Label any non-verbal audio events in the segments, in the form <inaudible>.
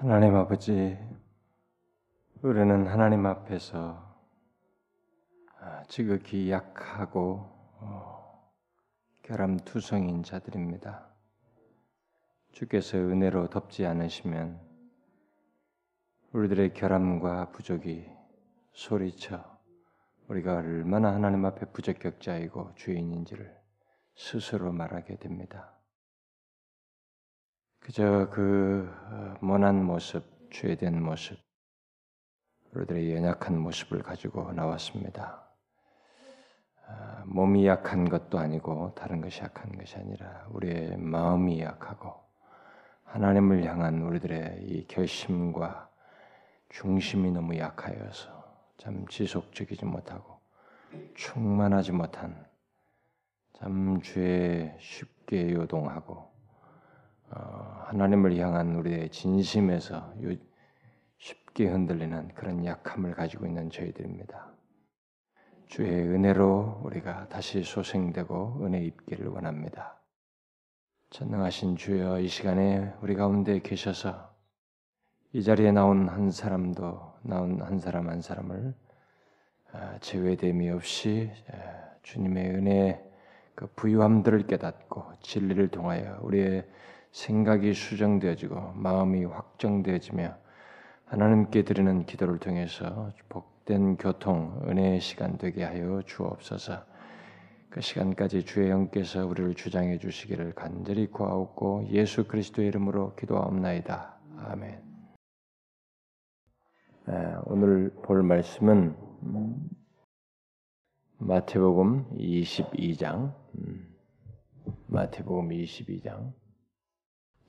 하나님 아버지, 우리는 하나님 앞에서 아, 지극히 약하고 어, 결함투성인 자들입니다. 주께서 은혜로 덮지 않으시면 우리들의 결함과 부족이 소리쳐 우리가 얼마나 하나님 앞에 부적격자이고 주인인지를 스스로 말하게 됩니다. 그저 그 어, 모난 모습, 죄된 모습, 우리들의 연약한 모습을 가지고 나왔습니다. 아, 몸이 약한 것도 아니고 다른 것이 약한 것이 아니라 우리의 마음이 약하고 하나님을 향한 우리들의 이 결심과 중심이 너무 약하여서 참 지속적이지 못하고 충만하지 못한 참 죄에 쉽게 요동하고 어, 하나님을 향한 우리의 진심에서 쉽게 흔들리는 그런 약함을 가지고 있는 저희들입니다. 주의 은혜로 우리가 다시 소생되고 은혜 입기를 원합니다. 전능하신 주여 이 시간에 우리 가운데 계셔서 이 자리에 나온 한 사람도 나온 한 사람 한 사람을 아, 제외됨이 없이 주님의 은혜 그 부유함들을 깨닫고 진리를 통하여 우리의 생각이 수정되어지고 마음이 확정되어지며 하나님께 드리는 기도를 통해서 복된 교통, 은혜의 시간 되게 하여 주옵소서. 그 시간까지 주의 영께서 우리를 주장해 주시기를 간절히 구하옵고 예수 그리스도의 이름으로 기도하옵나이다. 아멘. 네, 오늘 볼 말씀은 마태복음 22장, 음, 마태복음 22장.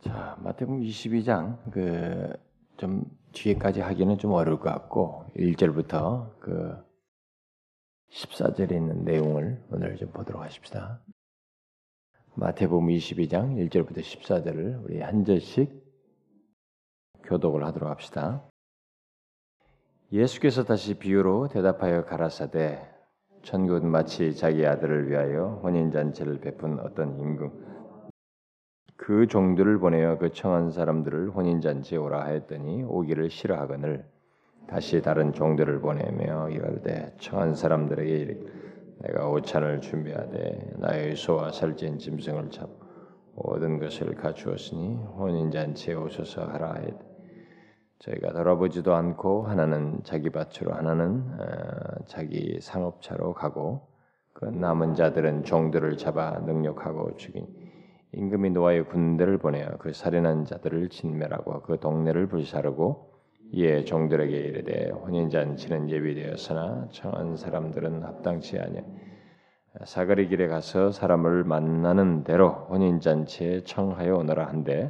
자, 마태복음 22장 그 좀 뒤에까지 하기는 좀 어려울 것 같고 1절부터 그 14절에 있는 내용을 오늘 좀 보도록 하십시다. 마태복음 22장 1절부터 14절을 우리 한 절씩 교독을 하도록 합시다. 예수께서 다시 비유로 대답하여 가라사대 천국은 마치 자기 아들을 위하여 혼인 잔치를 베푼 어떤 임금 그 종들을 보내어 그 청한 사람들을 혼인잔치에 오라 하였더니 오기를 싫어하거늘 다시 다른 종들을 보내며 이르되 청한 사람들에게 이르 내가 오찬을 준비하되 나의 소와 살찐 짐승을 잡 모든 것을 갖추었으니 혼인잔치에 오셔서 하라 하였. 저희가 돌아보지도 않고 하나는 자기 밭으로 하나는 어, 자기 상업차로 가고 그 남은 자들은 종들을 잡아 능력하고 죽인 임금이 노아의 군대를 보내어 그 살인한 자들을 진멸하고 그 동네를 불사르고 이에 종들에게 이르되 혼인잔치는 예비되었으나 청한 사람들은 합당치 아니하 사거리 길에 가서 사람을 만나는 대로 혼인잔치에 청하여 오너라 한데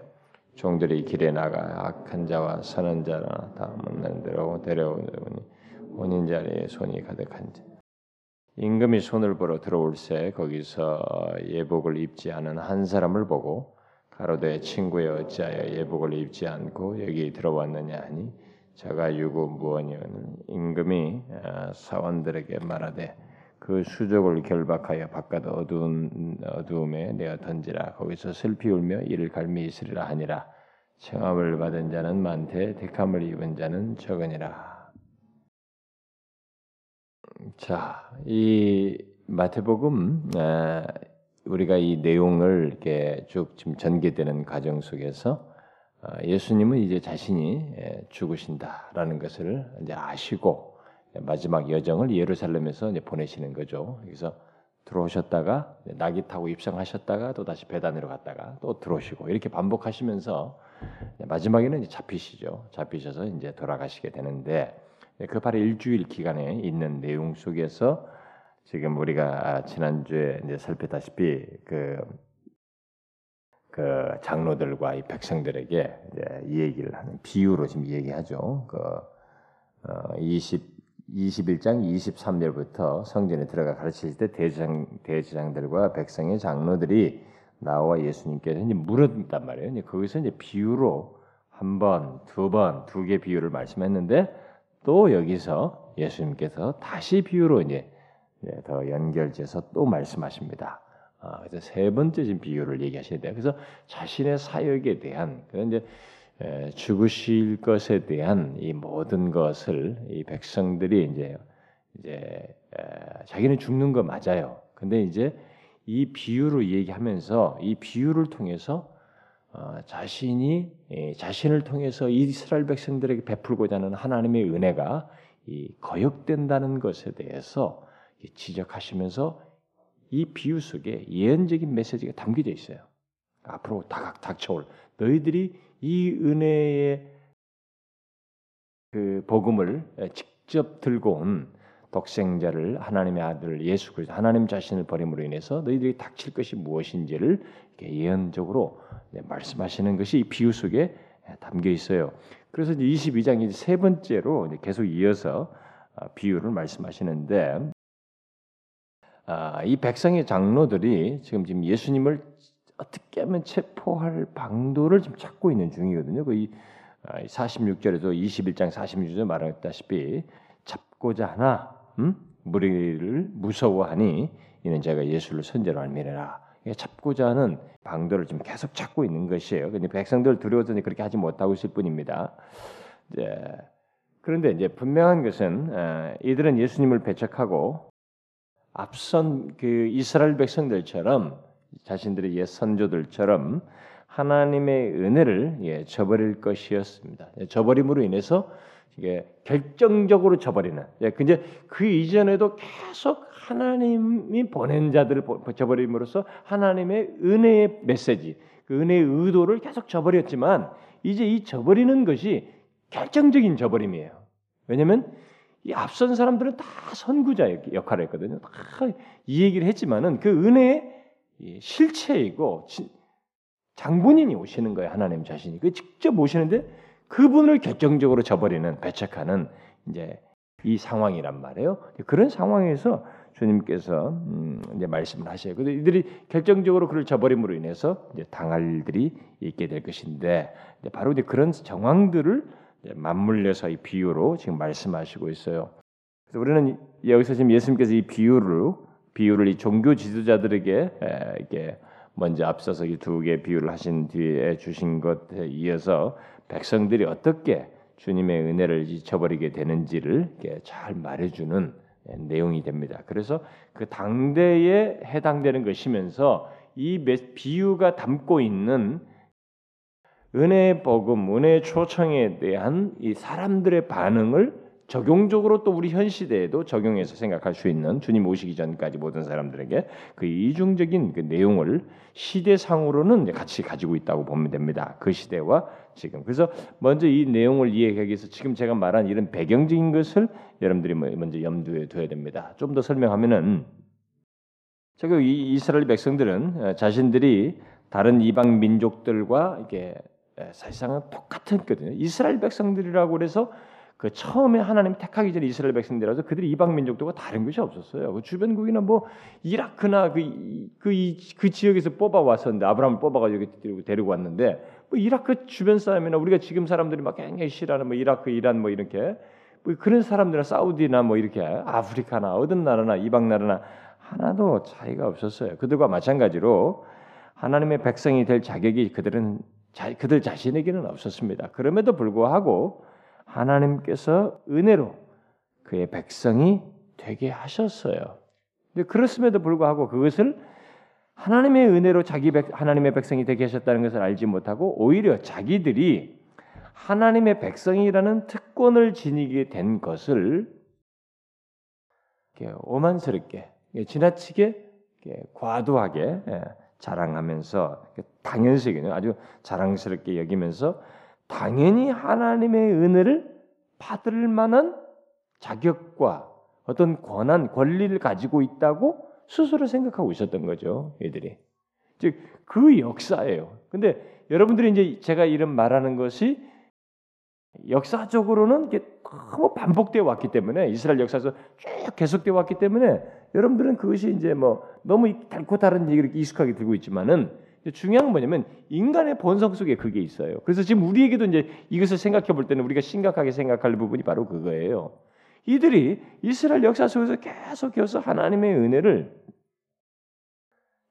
종들이 길에 나가 악한 자와 선한 자나 다 만나는 대로 데려오니 혼인자리에 손이 가득한 자 임금이 손을 벌어 들어올새 거기서 예복을 입지 않은 한 사람을 보고 가로되 친구의 어찌하여 예복을 입지 않고 여기 들어왔느냐? 하니 자가 유고 무언이오는 임금이 아, 사원들에게 말하되 그 수족을 결박하여 바깥 어두운 어두움에 내어 던지라. 거기서 슬피 울며 이를 갈미 있으리라 하니라. 청함을 받은 자는 많되 택함을 입은 자는 적으니라 자, 이 마태복음 우리가 이 내용을 이렇게 쭉 지금 전개되는 과정 속에서 어, 예수님은 이제 자신이 죽으신다라는 것을 이제 아시고 마지막 여정을 예루살렘에서 이제 보내시는 거죠. 그래서 들어오셨다가 낙이 타고 입성하셨다가 또 다시 배단으로 갔다가 또 들어오시고 이렇게 반복하시면서 마지막에는 이제 잡히시죠. 잡히셔서 이제 돌아가시게 되는데 네, 그 바로 일주일 기간에 있는 내용 속에서 지금 우리가 지난주에 이제 살폈다시피 그, 그 장로들과 이 백성들에게 이제 이 얘기를 하는 비유로 지금 얘기하죠. 그 어, 20 21장 23절부터 성전에 들어가 가르칠 때 대장 대제장들과 백성의 장로들이 나와 예수님께서 이제 물었단 말이에요. 이제 거기서 이제 비유로 한 번, 두 번, 두 개 비유를 말씀했는데 또 여기서 예수님께서 다시 비유로 이제 더 연결돼서 또 말씀하십니다. 아, 그래서 세 번째 지금 비유를 얘기하셔야 돼요. 그래서 자신의 사역에 대한 그런 이제 죽으실 것에 대한 이 모든 것을 이 백성들이 이제 이제 자기는 죽는 거 맞아요. 근데 이제 이 비유를 얘기하면서 이 비유를 통해서 어, 자신이 자신을 통해서 이스라엘 백성들에게 베풀고자 하는 하나님의 은혜가 거역된다는 것에 대해서 지적하시면서 이 비유 속에 예언적인 메시지가 담겨져 있어요. 앞으로 다각 닥쳐올 너희들이 이 은혜의 그 복음을 직접 들고 온 독생자를 하나님의 아들 예수 그리스도 하나님 자신을 버림으로 인해서 너희들이 닥칠 것이 무엇인지를 예언적으로 말씀하시는 것이 이 비유 속에 담겨 있어요. 그래서 이제 22장 이제 세 번째로 계속 이어서 아, 비유를 말씀하시는데 아, 이 백성의 장로들이 지금 지금 예수님을 어떻게 하면 체포할 방도를 지금 찾고 있는 중이거든요. 그 46절에도 21장 46절에 말했다시피 잡고자 하나 음? 무리를 무서워하니 이는 제가 예수를 선제로 알미래라. 잡고자 하는 방도를 지금 계속 찾고 있는 것이에요. 근데 백성들 두려워서 그렇게 하지 못하고 있을 뿐입니다. 이제 그런데 이제 분명한 것은 어, 이들은 예수님을 배척하고 앞선 그 이스라엘 백성들처럼 자신들의 옛 선조들처럼 하나님의 은혜를 예, 저버릴 것이었습니다. 예, 저버림으로 인해서 이게 결정적으로 저버리는. 예, 근데 그 이전에도 계속 하나님이 보낸 자들을 저버림으로써 하나님의 은혜의 메시지, 그 은혜의 의도를 계속 저버렸지만 이제 이 저버리는 것이 결정적인 저버림이에요. 왜냐하면 이 앞선 사람들은 다 선구자 역할을 했거든요. 다 이 얘기를 했지만은 그 은혜의 실체이고 장본인이 오시는 거예요. 하나님 자신이. 그 직접 오시는데 그분을 결정적으로 저버리는 배척하는 이제 이 상황이란 말이에요. 그런 상황에서 주님께서 음 이제 말씀을 하셔요. 근데 이들이 결정적으로 그를 저버림으로 인해서 이제 당할 일들이 있게 될 것인데 바로 이제 그런 정황들을 맞물려서 이 비유로 지금 말씀하시고 있어요. 그래서 우리는 여기서 지금 예수님께서 이 비유를 비유를 이 종교 지도자들에게 이게 먼저 앞서서 이 두개 비유를 하신 뒤에 주신 것에 이어서 백성들이 어떻게 주님의 은혜를 잊혀버리게 되는지를 잘 말해주는 내용이 됩니다. 그래서 그 당대에 해당되는 것이면서 이 비유가 담고 있는 은혜의 복음, 은혜의 초청에 대한 이 사람들의 반응을 적용적으로 또 우리 현 시대에도 적용해서 생각할 수 있는 주님 오시기 전까지 모든 사람들에게 그 이중적인 그 내용을 시대상으로는 같이 가지고 있다고 보면 됩니다. 그 시대와 지금. 그래서 먼저 이 내용을 이해하기 위해서 지금 제가 말한 이런 배경적인 것을 여러분들이 뭐 먼저 염두에 둬야 됩니다. 좀 더 설명하면은 제가 이 이스라엘 백성들은 어, 자신들이 다른 이방 민족들과 이게 사실상은 똑같았거든요. 이스라엘 백성들이라고 그래서 그 처음에 하나님 택하기 전에 이스라엘 백성들이라서 그들이 이방 민족들과 다른 것이 없었어요. 그 주변국이나 뭐 이라크나 그, 그, 그 지역에서 뽑아 왔었는데 아브라함을 뽑아가지고 데리고 왔는데 뭐 이라크 주변 사람이나 우리가 지금 사람들이 막 굉장히 싫어하는 뭐 이라크, 이란 뭐 이렇게 뭐 그런 사람들이나 사우디나 뭐 이렇게 아프리카나 어떤 나라나 이방 나라나 하나도 차이가 없었어요. 그들과 마찬가지로 하나님의 백성이 될 자격이 그들은 자, 그들 자신에게는 없었습니다. 그럼에도 불구하고 하나님께서 은혜로 그의 백성이 되게 하셨어요. 근데 그렇음에도 불구하고 그것을 하나님의 은혜로 자기 백, 하나님의 백성이 되게 하셨다는 것을 알지 못하고 오히려 자기들이 하나님의 백성이라는 특권을 지니게 된 것을 오만스럽게 지나치게 과도하게 예, 자랑하면서 당연스럽게 아주 자랑스럽게 여기면서 당연히 하나님의 은혜를 받을 만한 자격과 어떤 권한, 권리를 가지고 있다고 스스로 생각하고 있었던 거죠. 얘들이. 즉, 그 역사예요. 근데 여러분들이 이제 제가 이런 말하는 것이 역사적으로는 너무 반복되어 왔기 때문에 이스라엘 역사에서 쭉 계속되어 왔기 때문에 여러분들은 그것이 이제 뭐 너무 달고 다른 얘기를 익숙하게 들고 있지만은 중요한 건 뭐냐면 인간의 본성 속에 그게 있어요. 그래서 지금 우리에게도 이제 이것을 생각해 볼 때는 우리가 심각하게 생각할 부분이 바로 그거예요. 이들이 이스라엘 역사 속에서 계속해서 하나님의 은혜를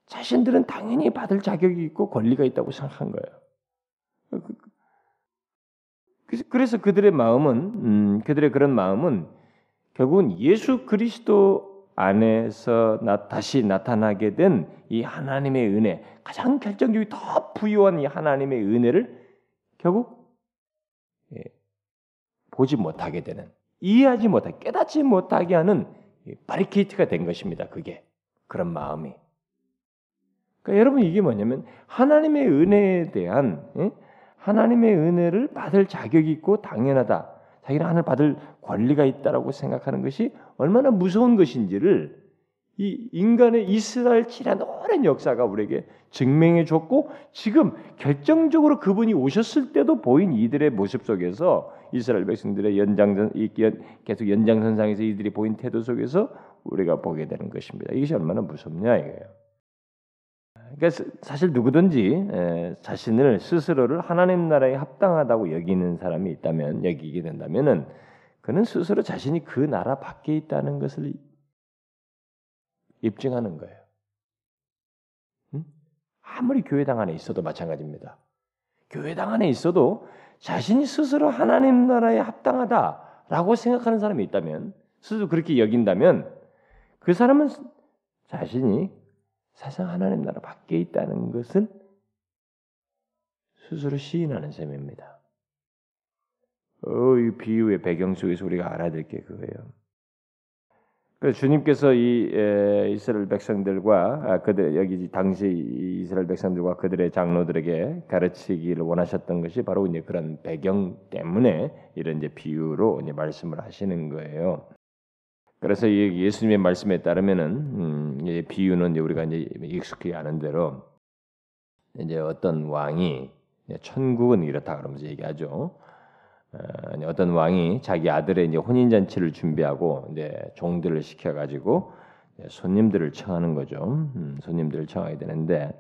자신들은 당연히 받을 자격이 있고 권리가 있다고 생각한 거예요. 그래서 그들의 마음은 음, 그들의 그런 마음은 결국은 예수 그리스도 안에서 나, 다시 나타나게 된 이 하나님의 은혜, 가장 결정적이고 더 부유한 이 하나님의 은혜를 결국 예, 보지 못하게 되는, 이해하지 못하게, 깨닫지 못하게 하는 바리케이트가 된 것입니다. 그게 그런 마음이. 그러니까 여러분 이게 뭐냐면 하나님의 은혜에 대한 예? 하나님의 은혜를 받을 자격이 있고 당연하다. 자기는 하늘 받을 권리가 있다라고 생각하는 것이 얼마나 무서운 것인지를 이 인간의 이스라엘 지난 오랜 역사가 우리에게 증명해 줬고 지금 결정적으로 그분이 오셨을 때도 보인 이들의 모습 속에서 이스라엘 백성들의 연장선 계속 연장선상에서 이들이 보인 태도 속에서 우리가 보게 되는 것입니다. 이것이 얼마나 무섭냐 이거예요. 그러니까 사실 누구든지 자신을 스스로를 하나님 나라에 합당하다고 여기는 사람이 있다면 여기게 된다면은 그는 스스로 자신이 그 나라 밖에 있다는 것을 입증하는 거예요. 아무리 교회당 안에 있어도 마찬가지입니다. 교회당 안에 있어도 자신이 스스로 하나님 나라에 합당하다라고 생각하는 사람이 있다면 스스로 그렇게 여긴다면 그 사람은 자신이 사실 하나님 나라 밖에 있다는 것을 스스로 시인하는 셈입니다. 어, 이 비유의 배경 속에서 우리가 알아야 될 게 그거예요. 그래서 주님께서 이 에, 이스라엘 백성들과 아, 그들 여기 당시 이스라엘 백성들과 그들의 장로들에게 가르치기를 원하셨던 것이 바로 이제 그런 배경 때문에 이런 이제 비유로 이제 말씀을 하시는 거예요. 그래서 예수님의 말씀에 따르면은 음, 비유는 이제 우리가 이제 익숙히 아는 대로 이제 어떤 왕이 천국은 이렇다 그러면서 얘기하죠. 어, 어떤 왕이 자기 아들의 이제 혼인 잔치를 준비하고 이제 종들을 시켜 가지고 손님들을 청하는 거죠. 음, 손님들을 청하게 되는데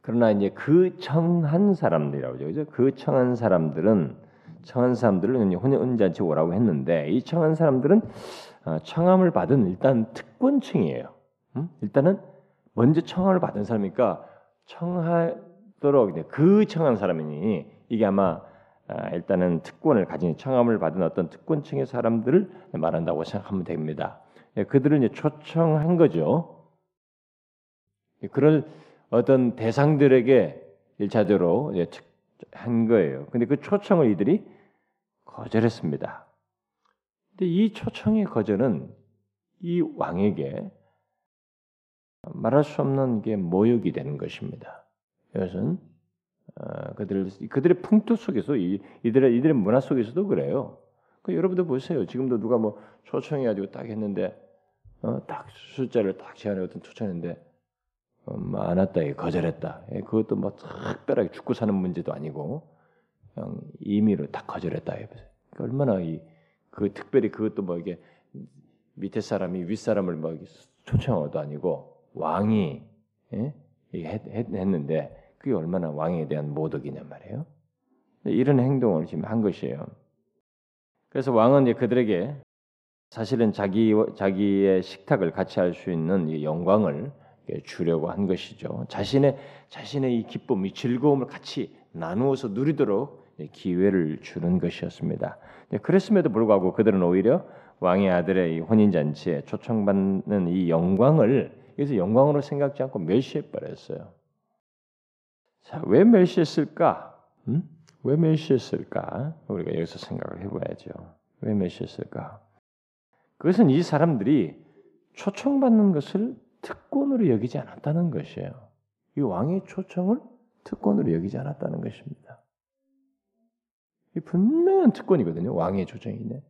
그러나 이제 그 청한 사람들이라고 그죠. 그 청한 사람들은 청한 사람들을 혼인 잔치 오라고 했는데 이 청한 사람들은 어, 청함을 받은 일단 특권층이에요. 일단은 먼저 청함을 받은 사람이니까 청하도록 그 청한 사람이니 이게 아마 아, 일단은 특권을 가진 청함을 받은 어떤 특권층의 사람들을 말한다고 생각하면 됩니다. 예, 그들을 이제 초청한 거죠. 그런 어떤 대상들에게 일차적으로 한 거예요. 근데 그 초청을 이들이 거절했습니다. 근데 이 초청의 거절은 이 왕에게 말할 수 없는 게 모욕이 되는 것입니다. 이것은 어, 그들 그들의 풍토 속에서 이 이들의 이들의 문화 속에서도 그래요. 그 여러분도 보세요. 지금도 누가 뭐 초청해가지고 딱 했는데 어, 딱 숫자를 딱 제안해 어떤 초청했는데 어, 뭐안 왔다, 거절했다. 예, 그것도 뭐 특별하게 죽고 사는 문제도 아니고 그냥 임의로 딱 거절했다. 해보세요. 그러니까 얼마나 이 그 특별히 그것도 뭐 이게 밑에 사람이 윗 사람을 뭐 초청한 것도 아니고 왕이 예? 했, 했는데 그게 얼마나 왕에 대한 모독이냐 말이에요. 이런 행동을 지금 한 것이에요. 그래서 왕은 이제 그들에게 사실은 자기 자기의 식탁을 같이 할 수 있는 영광을 주려고 한 것이죠. 자신의 자신의 이 기쁨, 이 즐거움을 같이 나누어서 누리도록 기회를 주는 것이었습니다. 그랬음에도 불구하고 그들은 오히려 왕의 아들의 혼인 잔치에 초청받는 이 영광을 그래서 영광으로 생각지 않고 멸시해 버렸어요. 자, 왜 멸시했을까? 음? 왜 멸시했을까? 우리가 여기서 생각을 해봐야죠. 왜 멸시했을까? 그것은 이 사람들이 초청받는 것을 특권으로 여기지 않았다는 것이에요. 이 왕의 초청을 특권으로 여기지 않았다는 것입니다. 이 분명한 특권이거든요. 왕의 조정이네.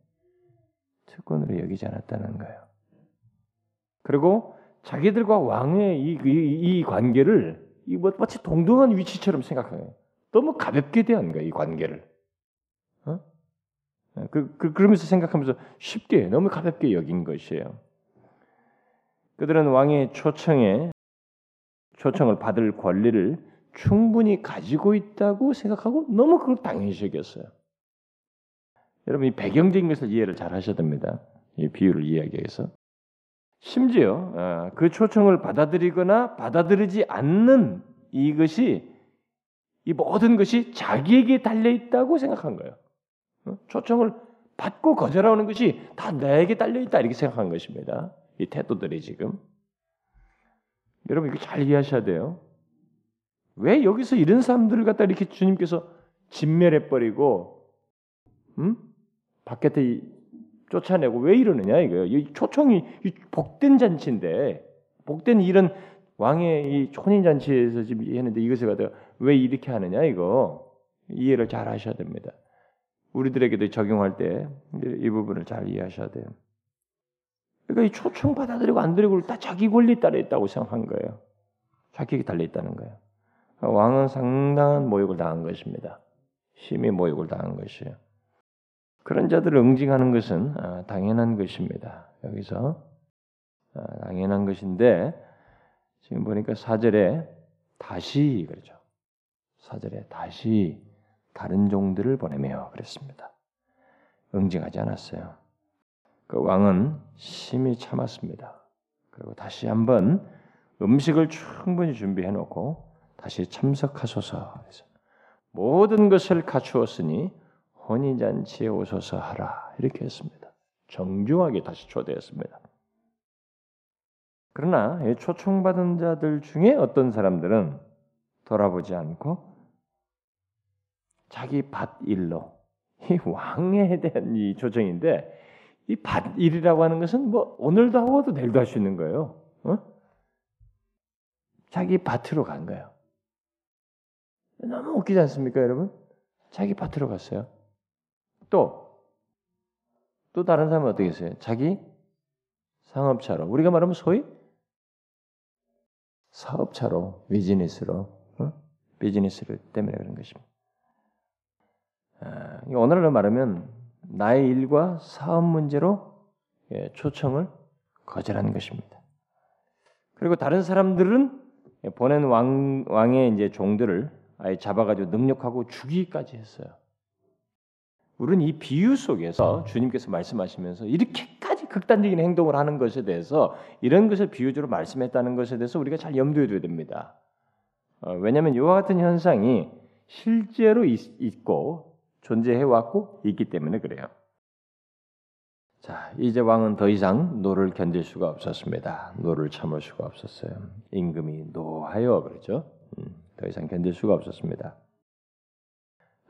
특권으로 여기지 않았다는 거예요. 그리고 자기들과 왕의 이, 이, 이 관계를 이뭐 마치 동등한 위치처럼 생각해요. 너무 가볍게 대한 거예요. 이 관계를. 어? 그, 그, 그러면서 생각하면서 쉽게 너무 가볍게 여긴 것이에요. 그들은 왕의 초청에 초청을 받을 권리를 충분히 가지고 있다고 생각하고 너무 그걸 당연시 여겼어요. 여러분 이 배경적인 것을 이해를 잘 하셔야 됩니다. 이 비유를 이야기해서 심지어 어, 그 초청을 받아들이거나 받아들이지 않는 이것이 이 모든 것이 자기에게 달려 있다고 생각한 거예요. 어? 초청을 받고 거절하는 것이 다 나에게 달려 있다 이렇게 생각한 것입니다. 이 태도들이 지금 여러분 이거 잘 이해하셔야 돼요. 왜 여기서 이런 사람들을 갖다 이렇게 주님께서 진멸해 버리고 음? 바깥에 쫓아내고 왜 이러느냐 이거예요. 이 초청이 복된 잔치인데 복된 이런 왕의 이 혼인 잔치에서 지금 했는데 이것을 갖다가 왜 이렇게 하느냐 이거 이해를 잘 하셔야 됩니다. 우리들에게도 적용할 때 이 부분을 잘 이해하셔야 돼요. 그러니까 이 초청 받아들이고 안 드리고 다 자기 권리 따라 있다고 생각한 거예요. 자기에게 달려 있다는 거예요. 왕은 상당한 모욕을 당한 것입니다. 심히 모욕을 당한 것이에요. 그런 자들을 응징하는 것은 아, 당연한 것입니다. 여기서 아, 당연한 것인데 지금 보니까 사절에 다시 그러죠. 사절에 다시 다른 종들을 보내며 그랬습니다. 응징하지 않았어요. 그 왕은 심히 참았습니다. 그리고 다시 한번 음식을 충분히 준비해 놓고 다시 참석하소서 모든 것을 갖추었으니 혼인잔치에 오소서 하라 이렇게 했습니다. 정중하게 다시 초대했습니다. 그러나 초청받은 자들 중에 어떤 사람들은 돌아보지 않고 자기 밭 일로 이 왕에 대한 이 초청인데 이 밭 일이라고 하는 것은 뭐 오늘도 하고도 내일도 할 수 있는 거예요. 어? 자기 밭으로 간 거예요. 너무 웃기지 않습니까, 여러분? 자기 밭으로 갔어요. 또, 또 다른 사람은 어떻게 했어요? 자기 상업차로. 우리가 말하면 소위 사업차로, 비즈니스로, 어? 비즈니스를 때문에 그런 것입니다. 아, 오늘날로 말하면 나의 일과 사업 문제로 예, 초청을 거절하는 것입니다. 그리고 다른 사람들은 보낸 왕, 왕의 이제 종들을 아예 잡아가지고 능력하고 죽이기까지 했어요. 우리는 이 비유 속에서 주님께서 말씀하시면서 이렇게까지 극단적인 행동을 하는 것에 대해서 이런 것을 비유적으로 말씀했다는 것에 대해서 우리가 잘 염두에 둬야 됩니다. 어, 왜냐하면 이와 같은 현상이 실제로 있, 고 존재해 왔고 있기 때문에 그래요. 자, 이제 왕은 더 이상 노를 견딜 수가 없었습니다. 노를 참을 수가 없었어요. 임금이 노하여 그러죠. 음, 더 이상 견딜 수가 없었습니다.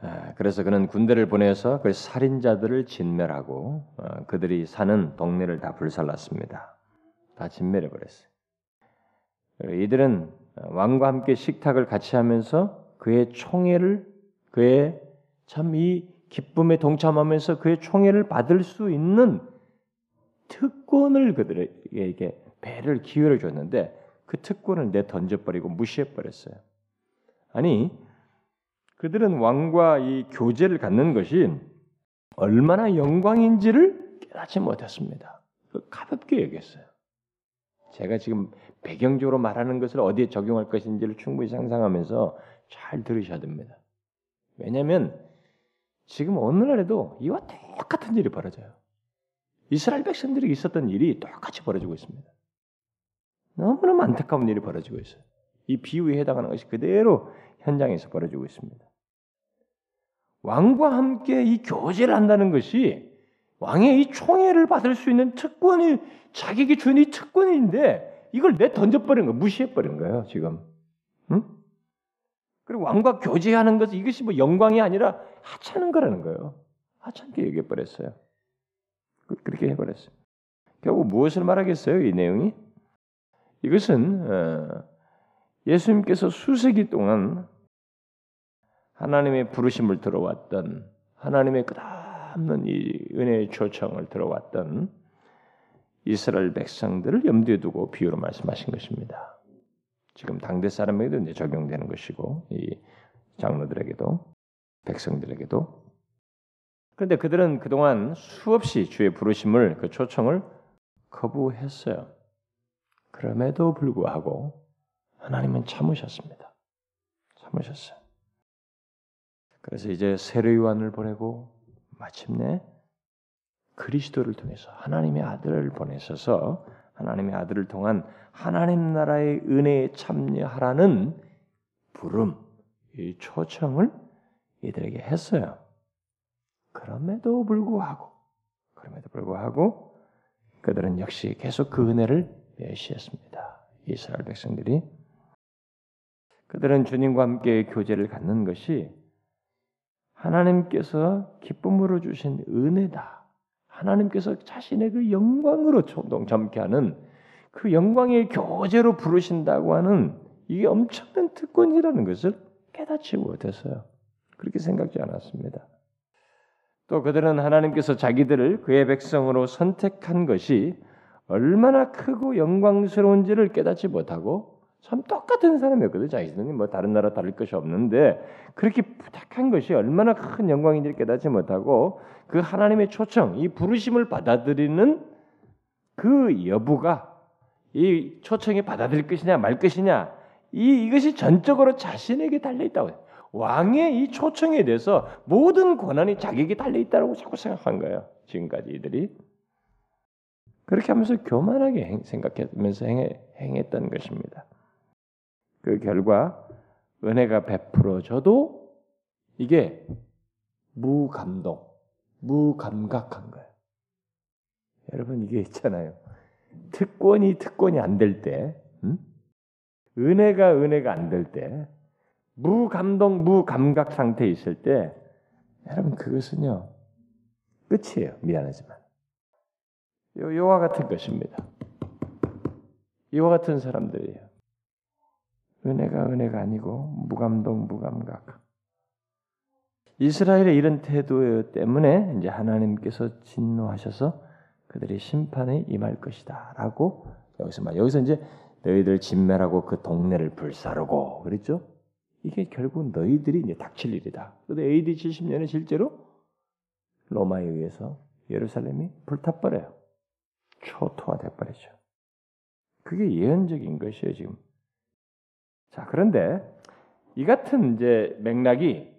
아, 그래서 그는 군대를 보내서 그 살인자들을 진멸하고 어, 그들이 사는 동네를 다 불살랐습니다. 다 진멸해 버렸어요. 이들은 왕과 함께 식탁을 같이 하면서 그의 총애를 그의 참 이 기쁨에 동참하면서 그의 총애를 받을 수 있는 특권을 그들에게 배를 기회를 줬는데 그 특권을 내 던져버리고 무시해 버렸어요. 아니 그들은 왕과 이 교제를 갖는 것이 얼마나 영광인지를 깨닫지 못했습니다. 그 가볍게 여겼어요. 제가 지금 배경적으로 말하는 것을 어디에 적용할 것인지를 충분히 상상하면서 잘 들으셔야 됩니다. 왜냐하면 지금 오늘날에도 이와 똑같은 일이 벌어져요. 이스라엘 백성들이 있었던 일이 똑같이 벌어지고 있습니다. 너무너무 안타까운 일이 벌어지고 있어요. 이 비유에 해당하는 것이 그대로 현장에서 벌어지고 있습니다. 왕과 함께 이 교제를 한다는 것이 왕의 이 총애를 받을 수 있는 특권이 자기에게 주는 이 특권인데 이걸 내 던져버린 거 무시해버린 거예요 지금. 응? 그리고 왕과 교제하는 것은 이것이 뭐 영광이 아니라 하찮은 거라는 거예요. 하찮게 여겨버렸어요. 그, 그렇게 해버렸어요. 결국 무엇을 말하겠어요? 이 내용이 이것은 어, 예수님께서 수세기 동안 하나님의 부르심을 들어왔던 하나님의 끝없는 이 은혜의 초청을 들어왔던 이스라엘 백성들을 염두에 두고 비유로 말씀하신 것입니다. 지금 당대 사람에게도 이제 적용되는 것이고 이 장로들에게도 백성들에게도 그런데 그들은 그동안 수없이 주의 부르심을 그 초청을 거부했어요. 그럼에도 불구하고 하나님은 참으셨습니다. 참으셨어요. 그래서 이제 세례요한을 보내고 마침내 그리스도를 통해서 하나님의 아들을 보내셔서 하나님의 아들을 통한 하나님 나라의 은혜에 참여하라는 부름, 이 초청을 이들에게 했어요. 그럼에도 불구하고 그럼에도 불구하고 그들은 역시 계속 그 은혜를 멸시했습니다. 이스라엘 백성들이 그들은 주님과 함께 교제를 갖는 것이 하나님께서 기쁨으로 주신 은혜다. 하나님께서 자신의 그 영광으로 동참케 하는 그 영광의 교제로 부르신다고 하는 이게 엄청난 특권이라는 것을 깨닫지 못했어요. 그렇게 생각지 않았습니다. 또 그들은 하나님께서 자기들을 그의 백성으로 선택한 것이 얼마나 크고 영광스러운지를 깨닫지 못하고 참 똑같은 사람이었거든요. 자기들은 뭐 다른 나라 다를 것이 없는데 그렇게 부탁한 것이 얼마나 큰 영광인지를 깨닫지 못하고 그 하나님의 초청, 이 부르심을 받아들이는 그 여부가 이 초청이 받아들일 것이냐 말 것이냐 이 이것이 전적으로 자신에게 달려 있다고 해요. 왕의 이 초청에 대해서 모든 권한이 자기에게 달려 있다고 자꾸 생각한 거예요. 지금까지 이들이 그렇게 하면서 교만하게 생각하면서 행했던 것입니다. 그 결과 은혜가 베풀어져도 이게 무감동, 무감각한 거예요. 여러분 이게 있잖아요. 특권이 특권이 안 될 때, 음? 은혜가 은혜가 안 될 때, 무감동, 무감각 상태에 있을 때, 여러분 그것은요 끝이에요. 미안하지만 요, 요와 같은 것입니다. 이와 같은 사람들이에요. 은혜가 은혜가 아니고 무감동, 무감각. 이스라엘의 이런 태도 때문에 이제 하나님께서 진노하셔서 그들의 심판에 임할 것이다라고 여기서 말 여기서 이제 너희들 진멸하고 그 동네를 불사르고 그랬죠? 이게 결국 너희들이 이제 닥칠 일이다. 근데 AD 70년에 실제로 로마에 의해서 예루살렘이 불타버려요. 초토화돼 버리죠. 그게 예언적인 것이에요 지금. 자 그런데 이 같은 이제 맥락이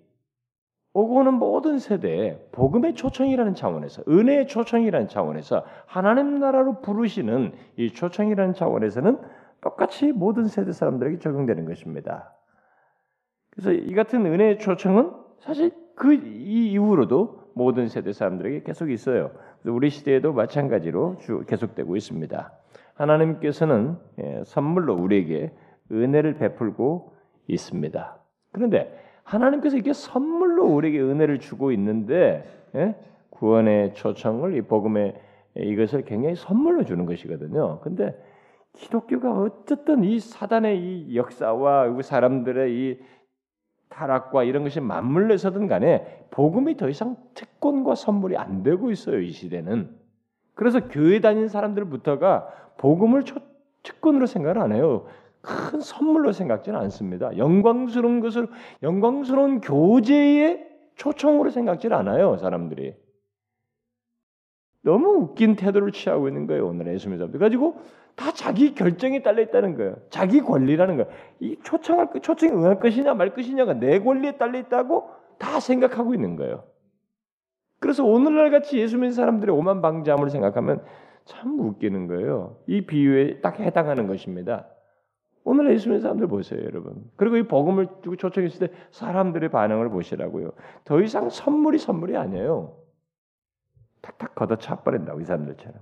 오고 오는 모든 세대에 복음의 초청이라는 차원에서 은혜의 초청이라는 차원에서 하나님 나라로 부르시는 이 초청이라는 차원에서는 똑같이 모든 세대 사람들에게 적용되는 것입니다. 그래서 이 같은 은혜의 초청은 사실 그 이후로도 모든 세대 사람들에게 계속 있어요. 우리 시대에도 마찬가지로 계속되고 있습니다. 하나님께서는 예, 선물로 우리에게 은혜를 베풀고 있습니다. 그런데 하나님께서 이게 선물로 우리에게 은혜를 주고 있는데 예? 구원의 초청을 이 복음의 이것을 굉장히 선물로 주는 것이거든요. 근데 기독교가 어쨌든 이 사단의 이 역사와 사람들의 이 타락과 이런 것이 맞물려서든 간에 복음이 더 이상 특권과 선물이 안 되고 있어요 이 시대는. 그래서 교회 다니는 사람들부터가 복음을 특권으로 생각을 안 해요. 큰 선물로 생각지는 않습니다. 영광스러운 것을 영광스러운 교제의 초청으로 생각지는 않아요 사람들이. 너무 웃긴 태도를 취하고 있는 거예요 오늘 예수님 사람들. 가지고 다 자기 결정에 딸려 있다는 거예요. 자기 권리라는 거예요. 이 초청할 초청이 응할 것이냐 말 것이냐가 내 권리에 딸려 있다고 다 생각하고 있는 거예요. 그래서 오늘날 같이 예수 믿는 사람들의 오만 방자함을 생각하면 참 웃기는 거예요. 이 비유에 딱 해당하는 것입니다. 오늘 예수 믿는 사람들 보세요, 여러분. 그리고 이 복음을 두고 초청했을 때 사람들의 반응을 보시라고요. 더 이상 선물이 선물이 아니에요. 탁탁 걷어 차 버린다고 이 사람들처럼.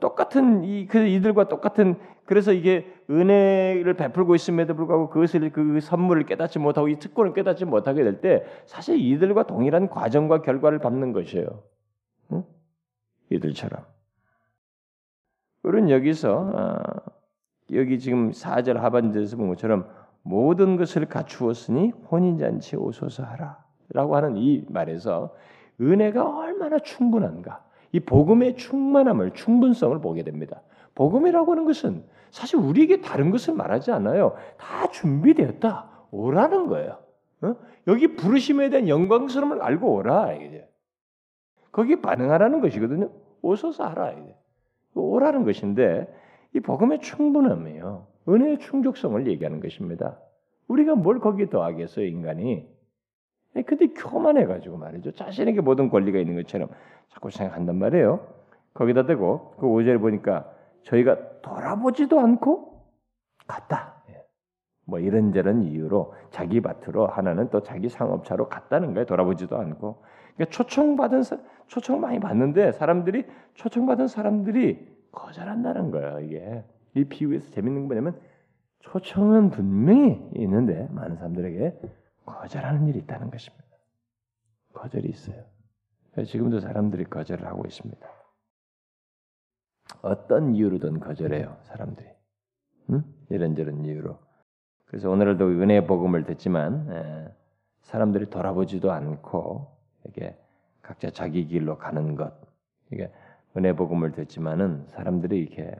똑같은 이 그 이들과 똑같은 그래서 이게 은혜를 베풀고 있음에도 불구하고 그것을 그 선물을 깨닫지 못하고 이 특권을 깨닫지 못하게 될 때 사실 이들과 동일한 과정과 결과를 밟는 것이에요. 응? 이들처럼. 우리는 여기서 어, 여기 지금 4절 하반절에서 본 것처럼 모든 것을 갖추었으니 혼인잔치 오소서 하라 라고 하는 이 말에서 은혜가 얼마나 충분한가 이 복음의 충만함을 충분성을 보게 됩니다. 복음이라고 하는 것은 사실 우리에게 다른 것을 말하지 않아요. 다 준비되었다. 오라는 거예요. 어? 여기 부르심에 대한 영광스러움을 알고 오라. 이제. 거기 반응하라는 것이거든요. 오소서 하라. 이제. 오라는 것인데 이 복음의 충분함이에요. 은혜의 충족성을 얘기하는 것입니다. 우리가 뭘 거기에 더하겠어요, 인간이? 근데 교만해가지고 말이죠. 자신에게 모든 권리가 있는 것처럼 자꾸 생각한단 말이에요. 거기다 대고 그 5절에 보니까 저희가 돌아보지도 않고 갔다. 예. 뭐 이런저런 이유로 자기 밭으로 하나는 또 자기 상업차로 갔다는 거예요. 돌아보지도 않고. 그러니까 초청받은 초청 많이 받는데 사람들이 초청받은 사람들이 거절한다는 거예요. 이게 이 비유에서 재밌는 건 뭐냐면 초청은 분명히 있는데 많은 사람들에게 거절하는 일이 있다는 것입니다. 거절이 있어요. 지금도 사람들이 거절을 하고 있습니다. 어떤 이유로든 거절해요, 사람들이. 응? 이런저런 이유로. 그래서 오늘도 은혜 복음을 듣지만 에, 사람들이 돌아보지도 않고 이게 각자 자기 길로 가는 것. 이게 은혜 복음을 듣지만은 사람들이 이렇게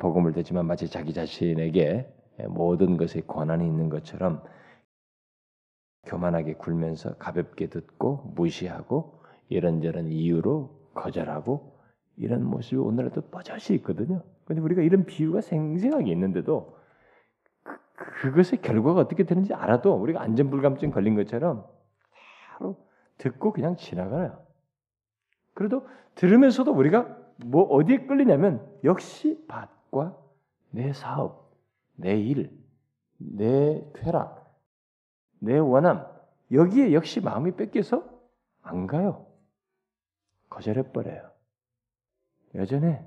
복음을 듣지만 마치 자기 자신에게 모든 것에 권한이 있는 것처럼 교만하게 굴면서 가볍게 듣고 무시하고 이런저런 이유로 거절하고 이런 모습이 오늘도 뻗어시 있거든요. 근데 우리가 이런 비유가 생생하게 있는데도 그, 것의 결과가 어떻게 되는지 알아도 우리가 안전불감증 걸린 것처럼 바로 듣고 그냥 지나가요. 그래도 들으면서도 우리가 뭐 어디에 끌리냐면 역시 밭과 내 사업, 내 일, 내 쾌락, 내 원함 여기에 역시 마음이 뺏겨서 안 가요. 거절해 버려요. 여전해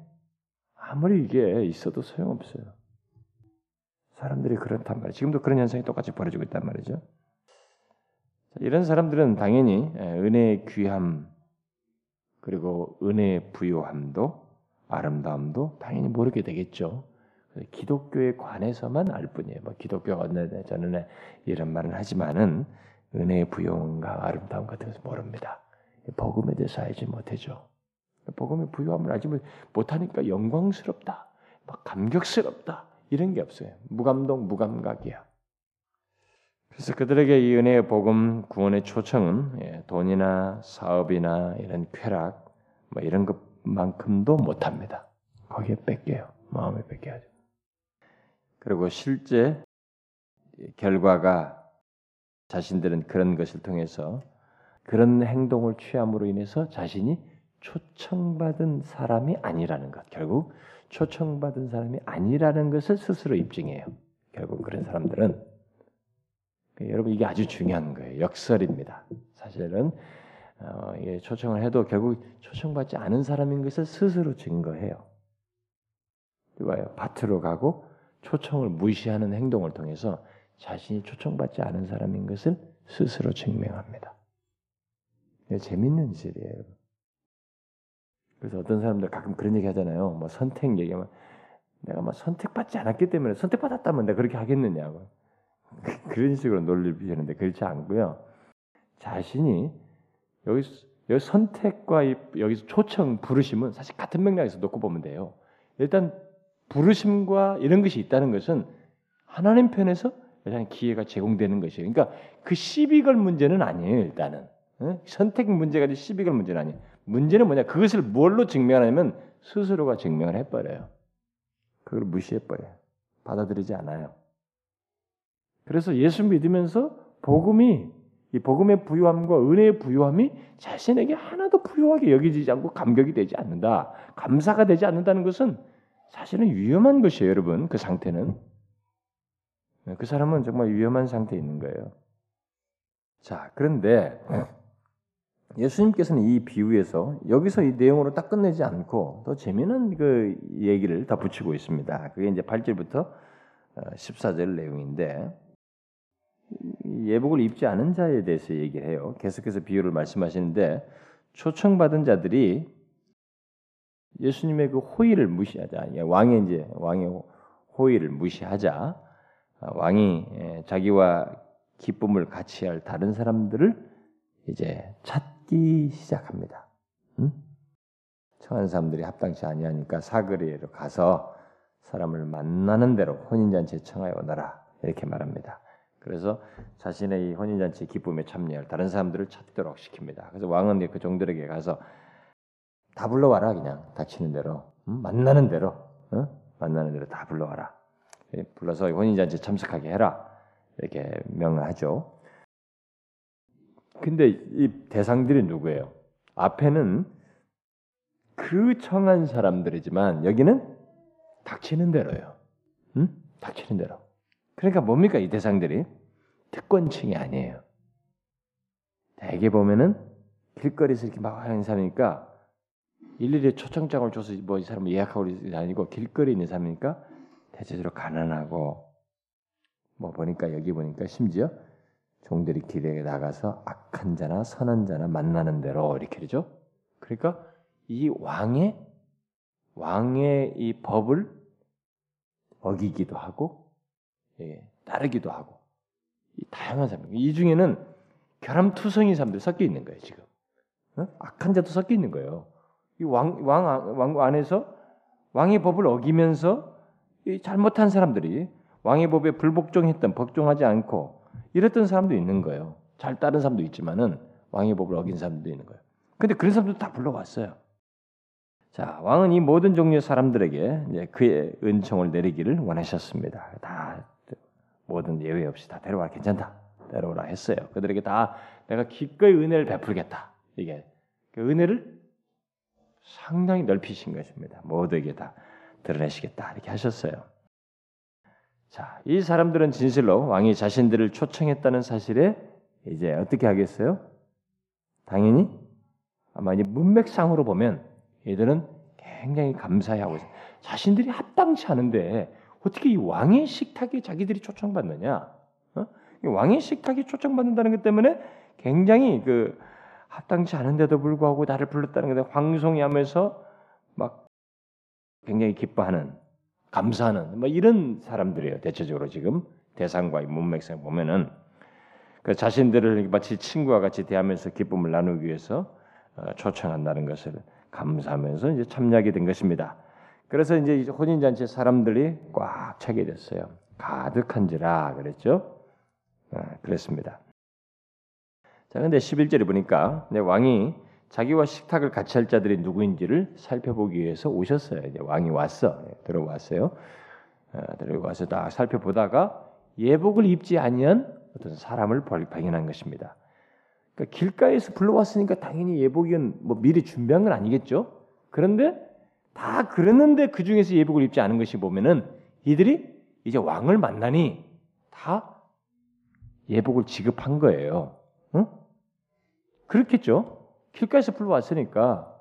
아무리 이게 있어도 소용없어요. 사람들이 그렇단 말이에요. 지금도 그런 현상이 똑같이 벌어지고 있단 말이죠. 이런 사람들은 당연히 예, 은혜의 귀함 그리고 은혜의 부요함도 아름다움도 당연히 모르게 되겠죠. 기독교에 관해서만 알 뿐이에요. 뭐 기독교가 저는 이런 말은 하지만은 은혜의 부요함과 아름다움 같은 것을 모릅니다. 복음에 대해서 알지 못하죠. 복음의 부요함을 알지 못하니까 영광스럽다, 막 감격스럽다 이런 게 없어요. 무감동, 무감각이야. 그래서 그들에게 이 은혜의 복음 구원의 초청은 예, 돈이나 사업이나 이런 쾌락 뭐 이런 것만큼도 못합니다. 거기에 뺏겨요. 마음에 뺏겨야죠. 그리고 실제 결과가 자신들은 그런 것을 통해서 그런 행동을 취함으로 인해서 자신이 초청받은 사람이 아니라는 것. 결국 초청받은 사람이 아니라는 것을 스스로 입증해요. 결국 그런 사람들은 여러분 이게 아주 중요한 거예요. 역설입니다. 사실은 어, 초청을 해도 결국 초청받지 않은 사람인 것을 스스로 증거해요. 이거예요. 밭으로 가고 초청을 무시하는 행동을 통해서 자신이 초청받지 않은 사람인 것을 스스로 증명합니다. 재밌는 일이에요. 그래서 어떤 사람들 가끔 그런 얘기 하잖아요. 뭐 선택 얘기하면 내가 막 선택받지 않았기 때문에 선택받았다면 내가 그렇게 하겠느냐고. <laughs> 그런 식으로 논리를 비우는데 그렇지 않고요. 자신이 여기 여기 선택과 여기서 초청 부르심은 사실 같은 맥락에서 놓고 보면 돼요. 일단 부르심과 이런 것이 있다는 것은 하나님 편에서 가장 기회가 제공되는 것이에요. 그러니까 그 시비 걸 문제는 아니에요. 일단은 선택 문제가 시비 걸 문제는 아니에요. 문제는 뭐냐? 그것을 뭘로 증명하냐면 스스로가 증명을 해버려요. 그걸 무시해버려요. 받아들이지 않아요. 그래서 예수 믿으면서 복음이 이 복음의 부유함과 은혜의 부유함이 자신에게 하나도 부유하게 여기지지 않고 감격이 되지 않는다. 감사가 되지 않는다는 것은 사실은 위험한 것이에요, 여러분. 그 상태는. 그 사람은 정말 위험한 상태에 있는 거예요. 자, 그런데 <clears throat> 예수님께서는 이 비유에서 여기서 이 내용으로 딱 끝내지 않고 더 재미난 그 얘기를 다 붙이고 있습니다. 그게 이제 8절부터 14절 어, 내용인데 예복을 입지 않은 자에 대해서 얘기를 해요. 계속해서 비유를 말씀하시는데 초청받은 자들이 예수님의 그 호의를 무시하자. 왕의 이제 왕의 호의를 무시하자. 아, 왕이 예, 자기와 기쁨을 같이 할 다른 사람들을 이제 찾기 시작합니다. 응? 청한 사람들이 합당치 아니하니까 사거리로 가서 사람을 만나는 대로 혼인잔치에 청하여 오너라 이렇게 말합니다. 그래서 자신의 이 혼인잔치 기쁨에 참여할 다른 사람들을 찾도록 시킵니다. 그래서 왕은 그 종들에게 가서 다 불러와라 그냥 닥치는 대로 음? 만나는 대로 어? 만나는 대로 다 불러와라. 예, 불러서 혼인잔치 참석하게 해라 이렇게 명하죠. 근데 이 대상들이 누구예요? 앞에는 그 청한 사람들이지만 여기는 닥치는 대로예요. 응? 닥치는 대로. 그러니까 뭡니까 이 대상들이 특권층이 아니에요. 대개 보면은 길거리에서 이렇게 막 하는 사람이니까 일일이 초청장을 줘서 뭐 이 사람 예약하고 있는 게 아니고 길거리에 있는 사람이니까 대체적으로 가난하고 뭐 보니까 여기 보니까 심지어 종들이 길에 나가서 악한 자나 선한 자나 만나는 대로 이렇게 되죠. 그러니까 이 왕의 왕의 이 법을 어기기도 하고 예, 따르기도 하고 이 다양한 사람. 이 중에는 결함투성이 사람들 섞여 있는 거예요 지금. 어? 악한 자도 섞여 있는 거예요. 이 왕 왕왕 안에서 왕의 법을 어기면서 이 잘못한 사람들이 왕의 법에 불복종했던 복종하지 않고 이랬던 사람도 있는 거예요. 잘 따른 사람도 있지만은 왕의 법을 어긴 사람도 있는 거예요. 근데 그런 사람도 다 불러왔어요. 자, 왕은 이 모든 종류의 사람들에게 그의 은총을 내리기를 원하셨습니다. 다 모든 예외 없이 다 데려와 괜찮다. 데려오라 했어요. 그들에게 다 내가 기꺼이 은혜를 베풀겠다. 이게 그 은혜를 상당히 넓히신 것입니다. 모두에게 다 드러내시겠다. 이렇게 하셨어요. 자, 이 사람들은 진실로 왕이 자신들을 초청했다는 사실에 이제 어떻게 하겠어요? 당연히 아마 이제 문맥상으로 보면 얘들은 굉장히 감사해하고 있어요. 자신들이 합당치 않은데 어떻게 이 왕의 식탁에 자기들이 초청받느냐? 어? 왕의 식탁에 초청받는다는 것 때문에 굉장히 그 합당치 않은데도 불구하고 나를 불렀다는 것에 황송해하면서 막 굉장히 기뻐하는 감사하는 뭐 이런 사람들이에요. 대체적으로 지금 대상과의 문맥상 보면은 그 자신들을 마치 친구와 같이 대하면서 기쁨을 나누기 위해서 어, 초청한다는 것을 감사하면서 이제 참여하게 된 것입니다. 그래서 이제 혼인 잔치 사람들이 꽉 차게 됐어요. 가득한지라 그랬죠. 아, 그랬습니다. 자, 근데 11절에 보니까 왕이 자기와 식탁을 같이 할 자들이 누구인지를 살펴보기 위해서 오셨어요. 이제 왕이 왔어. 예, 들어왔어요. 아, 들어와서 딱 살펴보다가 예복을 입지 아니한 어떤 사람을 발견한 것입니다. 그러니까 길가에서 불러왔으니까 당연히 예복은 뭐 미리 준비한 건 아니겠죠. 그런데 다 그랬는데 그 중에서 예복을 입지 않은 것이 보면은 이들이 이제 왕을 만나니 다 예복을 지급한 거예요. 응? 그렇겠죠. 길가에서 불러왔으니까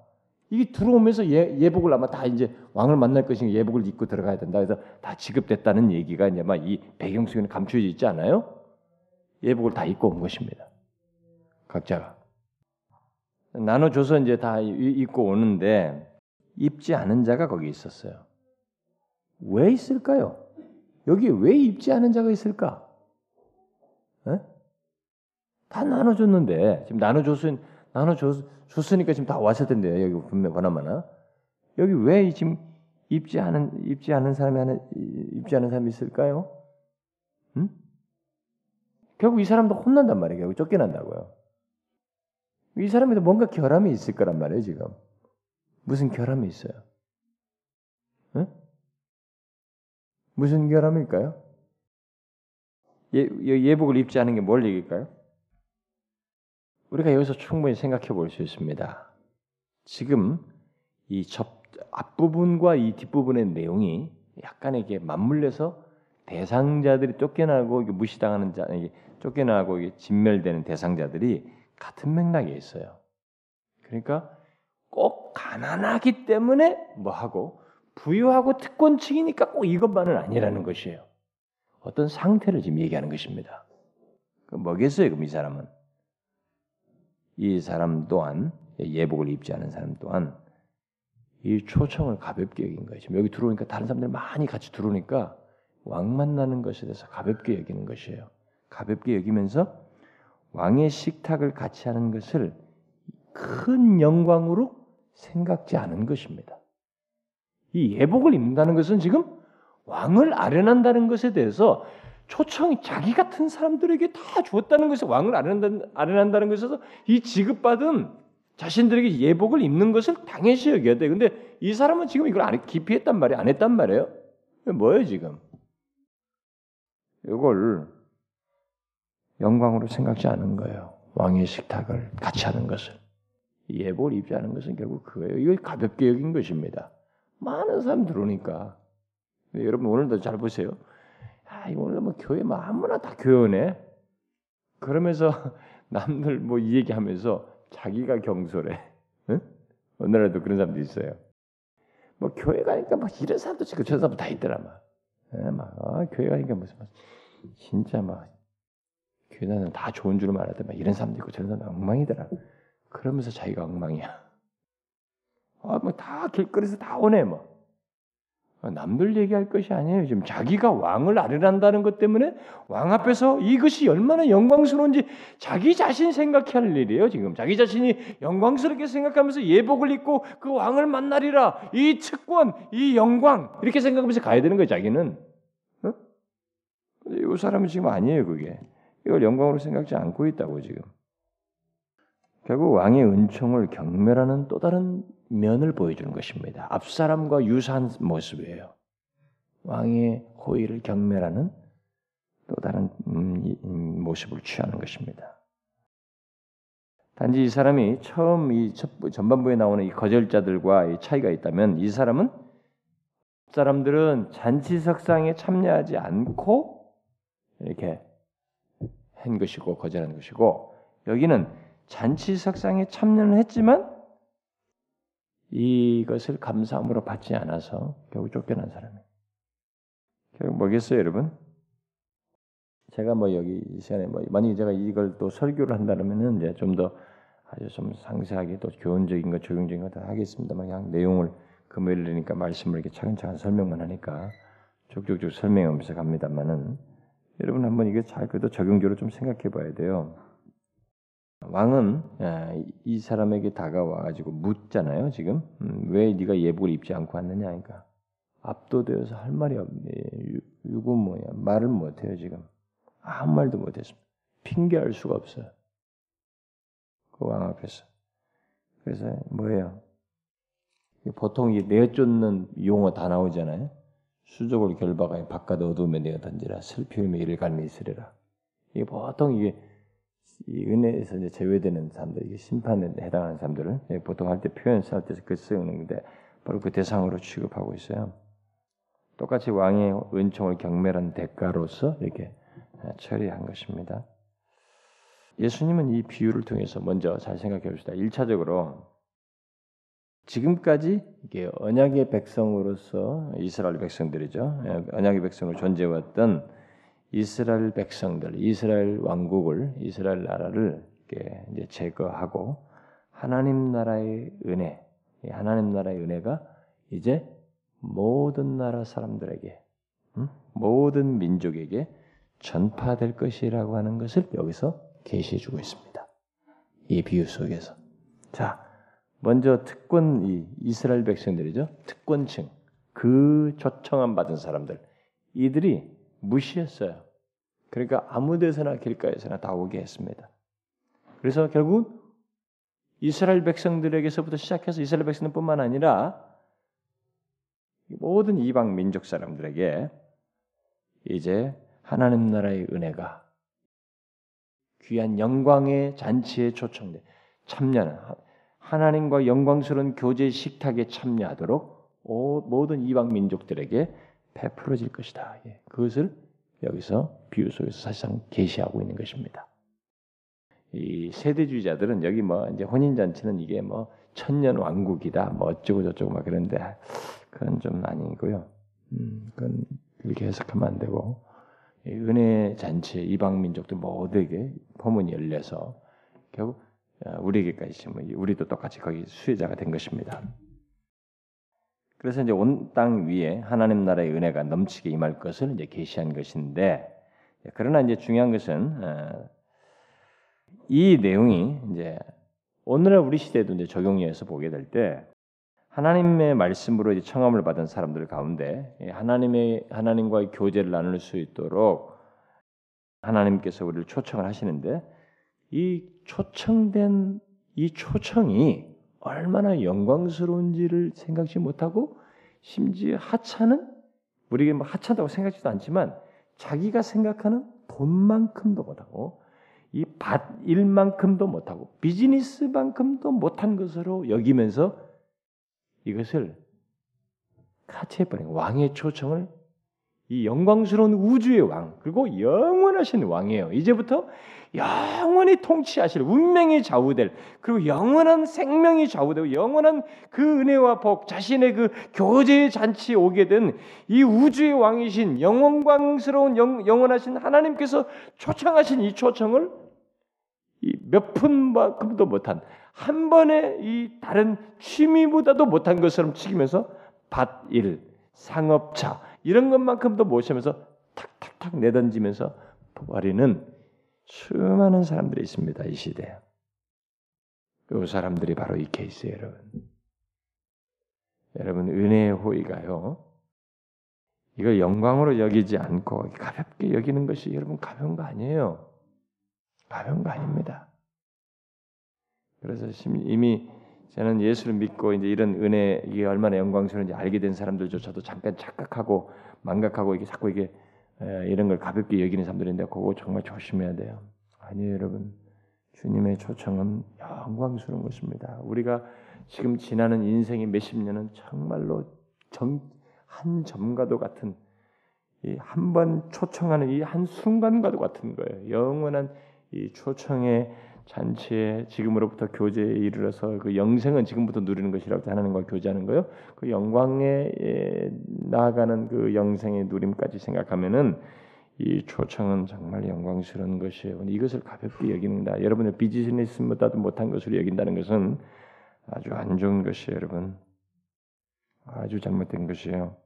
이게 들어오면서 예, 예복을 아마 다 이제 왕을 만날 것이니 예복을 입고 들어가야 된다. 그래서 다 지급됐다는 얘기가 이제 막 이 배경 속에는 감춰져 있지 않아요? 예복을 다 입고 온 것입니다. 각자가 나눠줘서 이제 다 입고 오는데 입지 않은 자가 거기 있었어요. 왜 있을까요? 여기 왜 입지 않은 자가 있을까? 에? 다 나눠줬는데 지금 나눠줬으 나눠줬으니까 지금 다 왔을 텐데 여기 분명 보나마나 여기 왜 지금 입지 않은 입지 않은 사람이 하나 입지 않은 사람이 있을까요? 응? 결국 이 사람도 혼난단 말이에요. 결국 쫓겨난다고요. 이 사람에도 뭔가 결함이 있을 거란 말이에요, 지금. 무슨 결함이 있어요? 응? 무슨 결함일까요? 예, 예복을 입지 않은 게 뭘 얘기일까요? 우리가 여기서 충분히 생각해 볼 수 있습니다. 지금 이 접, 앞부분과 이 뒷부분의 내용이 약간에게 맞물려서 대상자들이 쫓겨나고 무시당하는 자, 쫓겨나고 진멸되는 대상자들이 같은 맥락에 있어요. 그러니까 꼭 가난하기 때문에 뭐 하고 부유하고 특권층이니까 꼭 이것만은 아니라는 것이에요. 어떤 상태를 지금 얘기하는 것입니다. 그 뭐겠어요, 그럼 이 사람은? 이 사람 또한 예복을 입지 않은 사람 또한 이 초청을 가볍게 여긴 거예요. 지금 여기 들어오니까 다른 사람들 많이 같이 들어오니까 왕 만나는 것에 대해서 가볍게 여기는 것이에요. 가볍게 여기면서 왕의 식탁을 같이 하는 것을 큰 영광으로 생각지 않은 것입니다. 이 예복을 입는다는 것은 지금 왕을 아련한다는 것에 대해서 초청이 자기 같은 사람들에게 다 주었다는 것에 왕을 아련한다는 것에서 이 지급받은 자신들에게 예복을 입는 것을 당연시 여겨야 돼. 근데 이 사람은 지금 이걸 안, 기피했단 말이에요. 안 했단 말이에요. 뭐예요, 지금? 이걸 영광으로 생각지 않은 거예요. 왕의 식탁을 같이 하는 것을. 예복을 입지 않은 것은 결국 그거예요. 이거 가볍게 여긴 것입니다. 많은 사람 들어오니까. 여러분 오늘도 잘 보세요. 아, 오늘 뭐 교회 뭐 아무나 다 교회네. 그러면서 <laughs> 남들 뭐 이 얘기하면서 자기가 경솔해. 응? 오늘날도 그런 사람도 있어요. 뭐 교회 가니까 막 이런 사람도 있고 저런 사람도 다 있더라 막. 예, 막 아, 교회 가니까 무슨 막 진짜 막 교회는 다 좋은 줄 말하대 막 이런 사람도 있고 저런 사람도 엉망이더라. 그러면서 자기가 엉망이야. 아, 뭐 다 길거리에서 다 오네 뭐. 남들 얘기할 것이 아니에요. 지금 자기가 왕을 아뢰란다는 것 때문에 왕 앞에서 이것이 얼마나 영광스러운지 자기 자신 생각해야 할 일이에요. 지금 자기 자신이 영광스럽게 생각하면서 예복을 입고 그 왕을 만나리라. 이 특권, 이 영광 이렇게 생각하면서 가야 되는 거예요. 자기는. 어? 이 사람은 지금 아니에요. 그게 이걸 영광으로 생각지 않고 있다고 지금. 결국 왕의 은총을 경멸하는 또 다른 면을 보여주는 것입니다. 앞사람과 유사한 모습이에요. 왕의 호의를 경멸하는 또 다른 음, 모습을 취하는 것입니다. 단지 이 사람이 처음 이 전반부에 나오는 이 거절자들과 차이가 있다면 이 사람은 사람들은 잔치석상에 참여하지 않고 이렇게 한 것이고 거절한 것이고 여기는 잔치 석상에 참여는 했지만 이것을 감사함으로 받지 않아서 결국 쫓겨난 사람이에요. 결국 뭐겠어요, 여러분? 제가 뭐 여기 이 시간에 뭐 만약 제가 이걸 또 설교를 한다면은 이제 좀 더 아주 좀 상세하게 또 교훈적인 것, 적용적인 것다 하겠습니다만 그냥 내용을 금요일이니까 말씀을 이렇게 차근차근 설명만 하니까 쭉쭉쭉 설명하면서 갑니다만은 여러분 한번 이게 잘 그래도 적용적으로 좀 생각해 봐야 돼요. 왕은 이 사람에게 다가와 가지고 묻잖아요. 지금 음, 왜 네가 예복을 입지 않고 왔느냐 하니까 압도되어서 할 말이 없네. 이거 뭐야? 말을 못해요 지금. 아무 말도 못했습니다. 핑계할 수가 없어요. 그 왕 앞에서. 그래서 뭐예요? 보통 이 내쫓는 용어 다 나오잖아요. 수족을 결박하여 바깥 어둠에 내어 던지라 슬픔에 이를 갈미 있으리라. 이게 보통 이게 이 은혜에서 이제 제외되는 사람들, 이게 심판에 해당하는 사람들을 예, 보통 할 때 표현 쓸 때서 그 쓰는 데 바로 그 대상으로 취급하고 있어요. 똑같이 왕의 은총을 경멸한 대가로서 이렇게 예, 처리한 것입니다. 예수님은 이 비유를 통해서 먼저 잘 생각해 봅시다. 1차적으로 지금까지 이게 언약의 백성으로서 이스라엘 백성들이죠. 예, 언약의 백성을 존재해왔던 이스라엘 백성들, 이스라엘 왕국을, 이스라엘 나라를 이제 제거하고 하나님 나라의 은혜, 하나님 나라의 은혜가 이제 모든 나라 사람들에게, 모든 민족에게 전파될 것이라고 하는 것을 여기서 계시해 주고 있습니다. 이 비유 속에서. 자, 먼저 특권 이 이스라엘 백성들이죠. 특권층, 그 초청함 받은 사람들, 이들이 무시했어요. 그러니까 아무 데서나 길가에서나 다 오게 했습니다. 그래서 결국 이스라엘 백성들에게서부터 시작해서 이스라엘 백성뿐만 아니라 모든 이방 민족 사람들에게 이제 하나님 나라의 은혜가 귀한 영광의 잔치에 초청돼 참여하는 하나님과 영광스러운 교제 식탁에 참여하도록 모든 이방 민족들에게 베풀어질 것이다. 예, 그것을 여기서 비유 속에서 사실상 계시하고 있는 것입니다. 이 세대주의자들은 여기 뭐 이제 혼인 잔치는 이게 뭐 천년 왕국이다, 뭐 어쩌고 저쩌고 막 그런데 그건 좀 아니고요. 음, 그건 이렇게 해석하면 안 되고 은혜 잔치 이방 민족들 모두에게 포문이 열려서 결국 어, 우리에게까지 우리도 똑같이 거기 수혜자가 된 것입니다. 그래서 이제 온 땅 위에 하나님 나라의 은혜가 넘치게 임할 것을 이제 계시한 것인데 그러나 이제 중요한 것은 어, 이 내용이 이제 오늘날 우리 시대에도 이제 적용해서 보게 될 때 하나님의 말씀으로 이제 청함을 받은 사람들 가운데 하나님의 하나님과의 교제를 나눌 수 있도록 하나님께서 우리를 초청을 하시는데 이 초청된 이 초청이 얼마나 영광스러운지를 생각지 못하고 심지어 하찮은 우리에게 뭐 하찮다고 생각지도 않지만 자기가 생각하는 돈만큼도 못하고 이 밭 일만큼도 못하고 비즈니스만큼도 못한 것으로 여기면서 이것을 카치해버린 왕의 초청을 이 영광스러운 우주의 왕 그리고 영원하신 왕이에요. 이제부터 영원히 통치하실 운명이 좌우될 그리고 영원한 생명이 좌우되고 영원한 그 은혜와 복 자신의 그 교제의 잔치에 오게 된 이 우주의 왕이신 영원광스러운 영, 영원하신 하나님께서 초청하신 이 초청을 몇 푼만큼도 못한 한 번에 이 다른 취미보다도 못한 것처럼 치기면서 밭일, 상업차 이런 것만큼도 모시면서 탁탁탁 내던지면서 버리는 수많은 사람들이 있습니다. 이 시대에. 그 사람들이 바로 이 케이스예요, 여러분. 여러분 은혜의 호의가요. 이걸 영광으로 여기지 않고 가볍게 여기는 것이 여러분 가벼운 거 아니에요. 가벼운 거 아닙니다. 그래서 이미 저는 예수를 믿고 이제 이런 은혜 이게 얼마나 영광스러운지 알게 된 사람들조차도 잠깐 착각하고 망각하고 이게 자꾸 이게 이런 걸 가볍게 여기는 사람들인데 그거 정말 조심해야 돼요. 아니에요, 여러분. 주님의 초청은 영광스러운 것입니다. 우리가 지금 지나는 인생의 몇십 년은 정말로 정, 한 점과도 같은 이 한 번 초청하는 이 한 순간과도 같은 거예요. 영원한 이 초청의 잔치에 지금으로부터 교제에 이르러서 그 영생은 지금부터 누리는 것이라고 하나님과 교제하는 거요. 그 영광에 나아가는 그 영생의 누림까지 생각하면은 이 초청은 정말 영광스러운 것이에요. 이것을 가볍게 여기는다. 여러분의 비즈니스보다도 못한 것으로 여긴다는 것은 아주 안 좋은 것이에요, 여러분. 아주 잘못된 것이에요.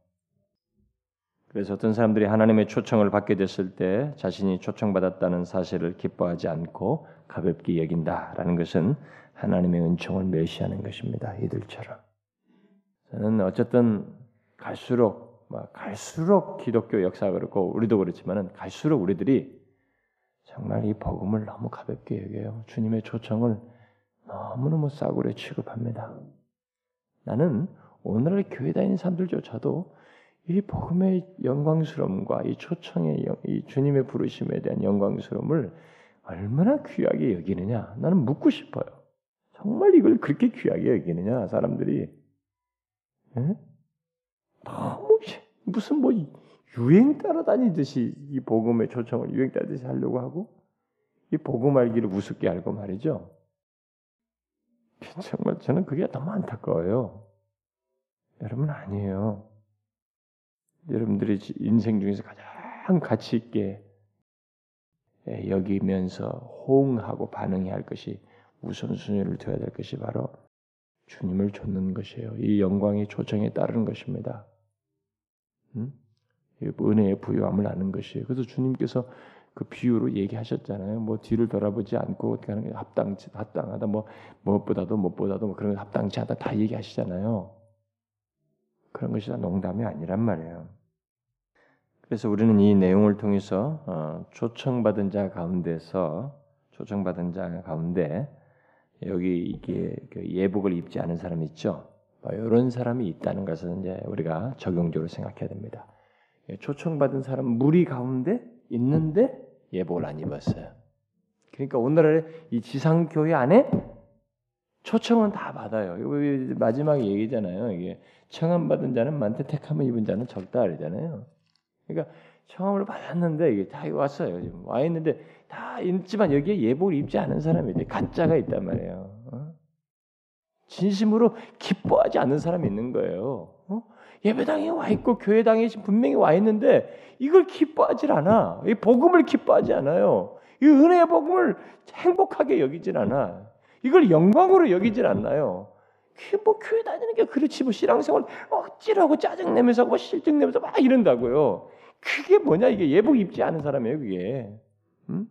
그래서 어떤 사람들이 하나님의 초청을 받게 됐을 때 자신이 초청받았다는 사실을 기뻐하지 않고 가볍게 여긴다라는 것은 하나님의 은총을 멸시하는 것입니다. 이들처럼. 저는 어쨌든 갈수록 갈수록 기독교 역사가 그렇고 우리도 그렇지만은 갈수록 우리들이 정말 이 복음을 너무 가볍게 여겨요. 주님의 초청을 너무너무 싸구려 취급합니다. 나는 오늘날 교회 다니는 사람들조차도 이 복음의 영광스러움과 이 초청의 영, 이 주님의 부르심에 대한 영광스러움을 얼마나 귀하게 여기느냐 나는 묻고 싶어요. 정말 이걸 그렇게 귀하게 여기느냐 사람들이 에? 너무 무슨 뭐 유행 따라다니듯이 이 복음의 초청을 유행 따듯이 하려고 하고 이 복음 알기를 우습게 알고 말이죠. 정말 저는 그게 너무 안타까워요. 여러분 아니에요. 여러분들이 인생 중에서 가장 가치 있게 여기면서 호응하고 반응해야 할 것이 우선순위를 둬야 될 것이 바로 주님을 좇는 것이에요. 이 영광의 초청에 따르는 것입니다. 음? 은혜의 부유함을 아는 것이에요. 그래서 주님께서 그 비유로 얘기하셨잖아요. 뭐 뒤를 돌아보지 않고 그냥 합당 합당하다 뭐 무엇보다도 무엇보다도 뭐 그런 합당치 않다 다 얘기하시잖아요. 그런 것이 다 농담이 아니란 말이에요. 그래서 우리는 이 내용을 통해서 어, 초청받은 자 가운데서 초청받은 자 가운데 여기 이게 그 예복을 입지 않은 사람이 있죠. 뭐 이런 사람이 있다는 것을 이제 우리가 적용적으로 생각해야 됩니다. 예, 초청받은 사람 무리 가운데 있는데 예복을 안 입었어요. 그러니까 오늘날 이 지상교회 안에 초청은 다 받아요. 마지막에 얘기잖아요. 이게 청함 받은 자는 많대 택함을 입은 자는 적다 그러잖아요. 그러니까 청함을 받았는데 이게 다 왔어요. 지금 와 있는데 다 있지만 여기에 예복을 입지 않은 사람이 돼. 가짜가 있단 말이에요. 어? 진심으로 기뻐하지 않는 사람이 있는 거예요. 어? 예배당에 와 있고 교회당에 분명히 와 있는데 이걸 기뻐하지 않아. 이 복음을 기뻐하지 않아요. 이 은혜의 복음을 행복하게 여기질 않아. 이걸 영광으로 여기질 않나요? 뭐 교회 다니는 게 그렇지 뭐 신앙생활 억지로 고 짜증 내면서 뭐 실증 내면서 막 이런다고요. 그게 뭐냐 이게 예복 입지 않은 사람이에요 그게. 음?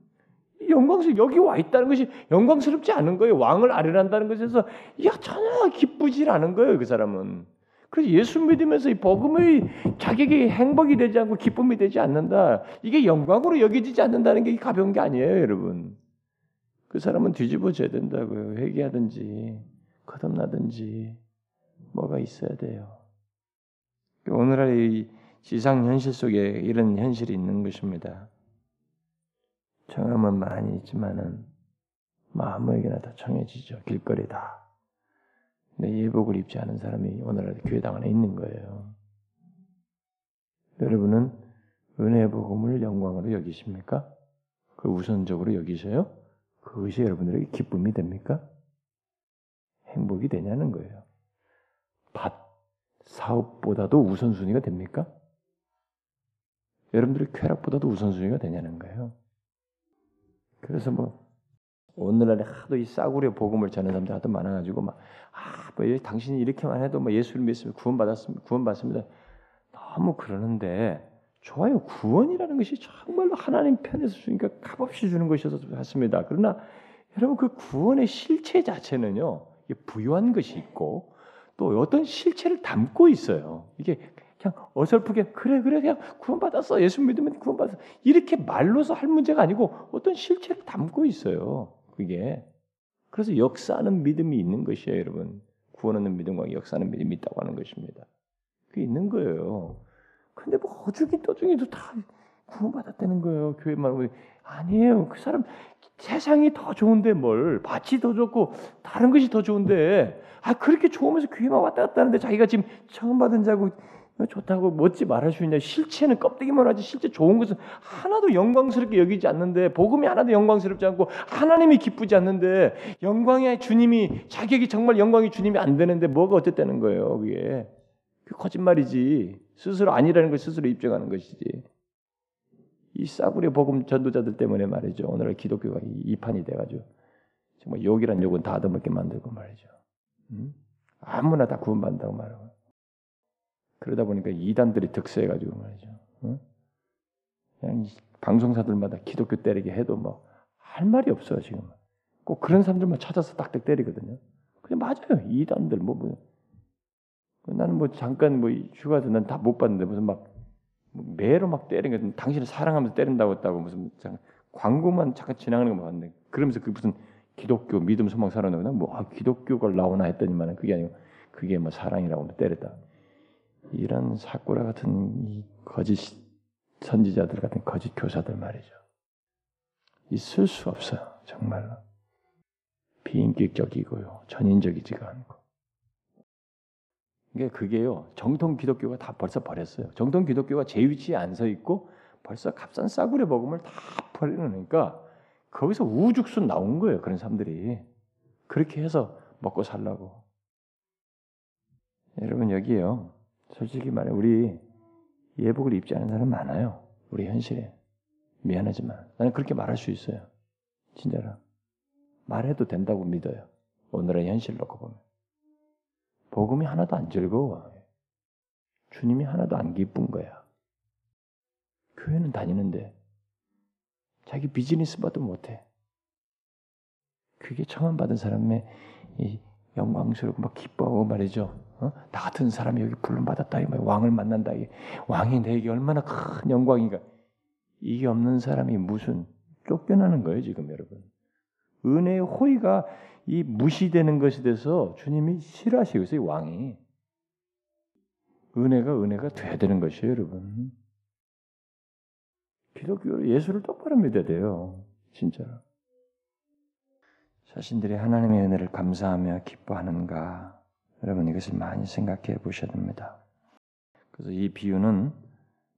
영광스럽 여기 와 있다는 것이 영광스럽지 않은 거예요. 왕을 아련한다는 것에서 야 전혀 기쁘지 않은 거예요 그 사람은. 그래서 예수 믿으면서 이 복음의 자격이 행복이 되지 않고 기쁨이 되지 않는다. 이게 영광으로 여겨지지 않는다는 게 가벼운 게 아니에요, 여러분. 그 사람은 뒤집어져야 된다고요. 회개하든지 거듭나든지 뭐가 있어야 돼요. 오늘의 지상 현실 속에 이런 현실이 있는 것입니다. 청함은 많이 있지만은 마음에게나 다 청해지죠. 길거리다. 근데 예복을 입지 않은 사람이 오늘날 교회당 안에 있는 거예요. 여러분은 은혜 복음을 영광으로 여기십니까? 그 우선적으로 여기셔요? 그것이 여러분들에게 기쁨이 됩니까? 행복이 되냐는 거예요. 밭 사업보다도 우선순위가 됩니까? 여러분들의 쾌락보다도 우선순위가 되냐는 거예요. 그래서 뭐 오늘날에 하도 이 싸구려 복음을 전하는 사람들 하도 많아가지고 막 아, 뭐 당신이 이렇게만 해도 뭐 예수를 믿으면 구원 받았습니다. 구원 받습니다. 너무 그러는데 좋아요. 구원이라는 것이 정말로 하나님 편에서 주니까 값없이 주는 것이어서 맞습니다. 그러나 여러분 그 구원의 실체 자체는요. 부유한 것이 있고 또 어떤 실체를 담고 있어요. 이게 그냥 어설프게 그래 그래 그냥 구원받았어 예수 믿으면 구원받았어 이렇게 말로서 할 문제가 아니고 어떤 실체를 담고 있어요. 그게 그래서 역사하는 믿음이 있는 것이에요, 여러분. 구원하는 믿음과 역사하는 믿음이 있다고 하는 것입니다. 그게 있는 거예요. 근데 뭐 어중이 떠중이도 다 구원받았다는 거예요. 교회만 오면 아니에요. 그 사람 세상이 더 좋은데 뭘 밭이 더 좋고 다른 것이 더 좋은데 아 그렇게 좋으면서 교회만 왔다 갔다 하는데 자기가 지금 처음 받은 자고 좋다고 멋지 말할 수 있냐? 실체는 껍데기만 하지 실제 좋은 것은 하나도 영광스럽게 여기지 않는데 복음이 하나도 영광스럽지 않고 하나님이 기쁘지 않는데 영광의 주님이 자격이 정말 영광의 주님이 안 되는데 뭐가 어쨌다는 거예요? 그게 그 거짓말이지 스스로 아니라는 걸 스스로 입증하는 것이지 이 싸구려 복음 전도자들 때문에 말이죠 오늘 기독교가 이판이 돼가지고 정말 욕이란 욕은 다 얻어먹게 만들고 말이죠 음? 아무나 다 구원받는다고 말하고 그러다 보니까 이단들이 득세해가지고 말이죠. 응? 그냥 방송사들마다 기독교 때리게 해도 뭐 할 말이 없어요 지금. 꼭 그런 사람들만 찾아서 딱딱 때리거든요. 그냥 맞아요. 이단들 뭐, 뭐 나는 뭐 잠깐 뭐 휴가도 난다 못 봤는데 무슨 막 매로 막 때리는 거 당신을 사랑하면서 때린다고 했다고 무슨 광고만 잠깐 지나가는 거 봤는데 그러면서 그 무슨 기독교 믿음 소망 살아나고 뭐 아, 기독교가 나오나 했더니만 그게 아니고 그게 뭐 사랑이라고 때렸다. 이런 사꾸라 같은 이 거짓 선지자들 같은 거짓 교사들 말이죠. 있을 수 없어요. 정말로. 비인격적이고요. 전인적이지가 않고. 이게 그게요. 정통 기독교가 다 벌써 버렸어요. 정통 기독교가 제 위치에 안 서 있고 벌써 값싼 싸구려 먹음을 다 버리니까 거기서 우죽순 나온 거예요. 그런 사람들이. 그렇게 해서 먹고 살라고. 여러분 여기에요. 솔직히 말해 우리 예복을 입지 않은 사람 많아요. 우리 현실에. 미안하지만 나는 그렇게 말할 수 있어요. 진짜로. 말해도 된다고 믿어요. 오늘의 현실 놓고 보면. 복음이 하나도 안 즐거워. 주님이 하나도 안 기쁜 거야. 교회는 다니는데 자기 비즈니스 봐도 못해. 그게 청함 받은 사람의 영광스럽고 막 기뻐하고 말이죠. 어? 나 같은 사람이 여기 불름 받았다. 왕을 만난다. 왕이 내게 얼마나 큰 영광인가. 이게 없는 사람이 무슨 쫓겨나는 거예요 지금 여러분. 은혜의 호의가 이 무시되는 것에 대해서 주님이 싫어하시고 있어요 왕이. 은혜가 은혜가 돼야 되는 것이에요 여러분. 기독교 예수를 똑바로 믿어야 돼요. 진짜로. 자신들이 하나님의 은혜를 감사하며 기뻐하는가 여러분 이것을 많이 생각해 보셔야 됩니다. 그래서 이 비유는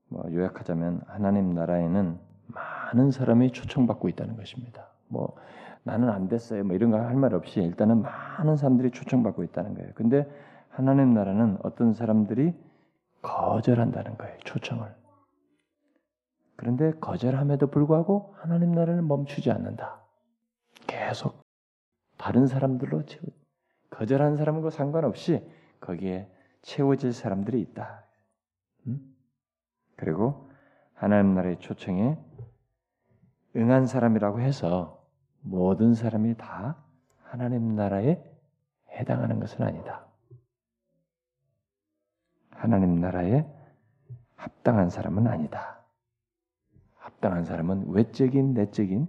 뭐 요약하자면 하나님 나라에는 많은 사람이 초청받고 있다는 것입니다. 뭐 나는 안 됐어요. 뭐 이런 거 할 말 없이 일단은 많은 사람들이 초청받고 있다는 거예요. 근데 하나님 나라는 어떤 사람들이 거절한다는 거예요. 초청을. 그런데 거절함에도 불구하고 하나님 나라는 멈추지 않는다. 계속 다른 사람들로 채워 거절한 사람과 상관없이 거기에 채워질 사람들이 있다. 음? 그리고 하나님 나라의 초청에 응한 사람이라고 해서 모든 사람이 다 하나님 나라에 해당하는 것은 아니다. 하나님 나라에 합당한 사람은 아니다. 합당한 사람은 외적인 내적인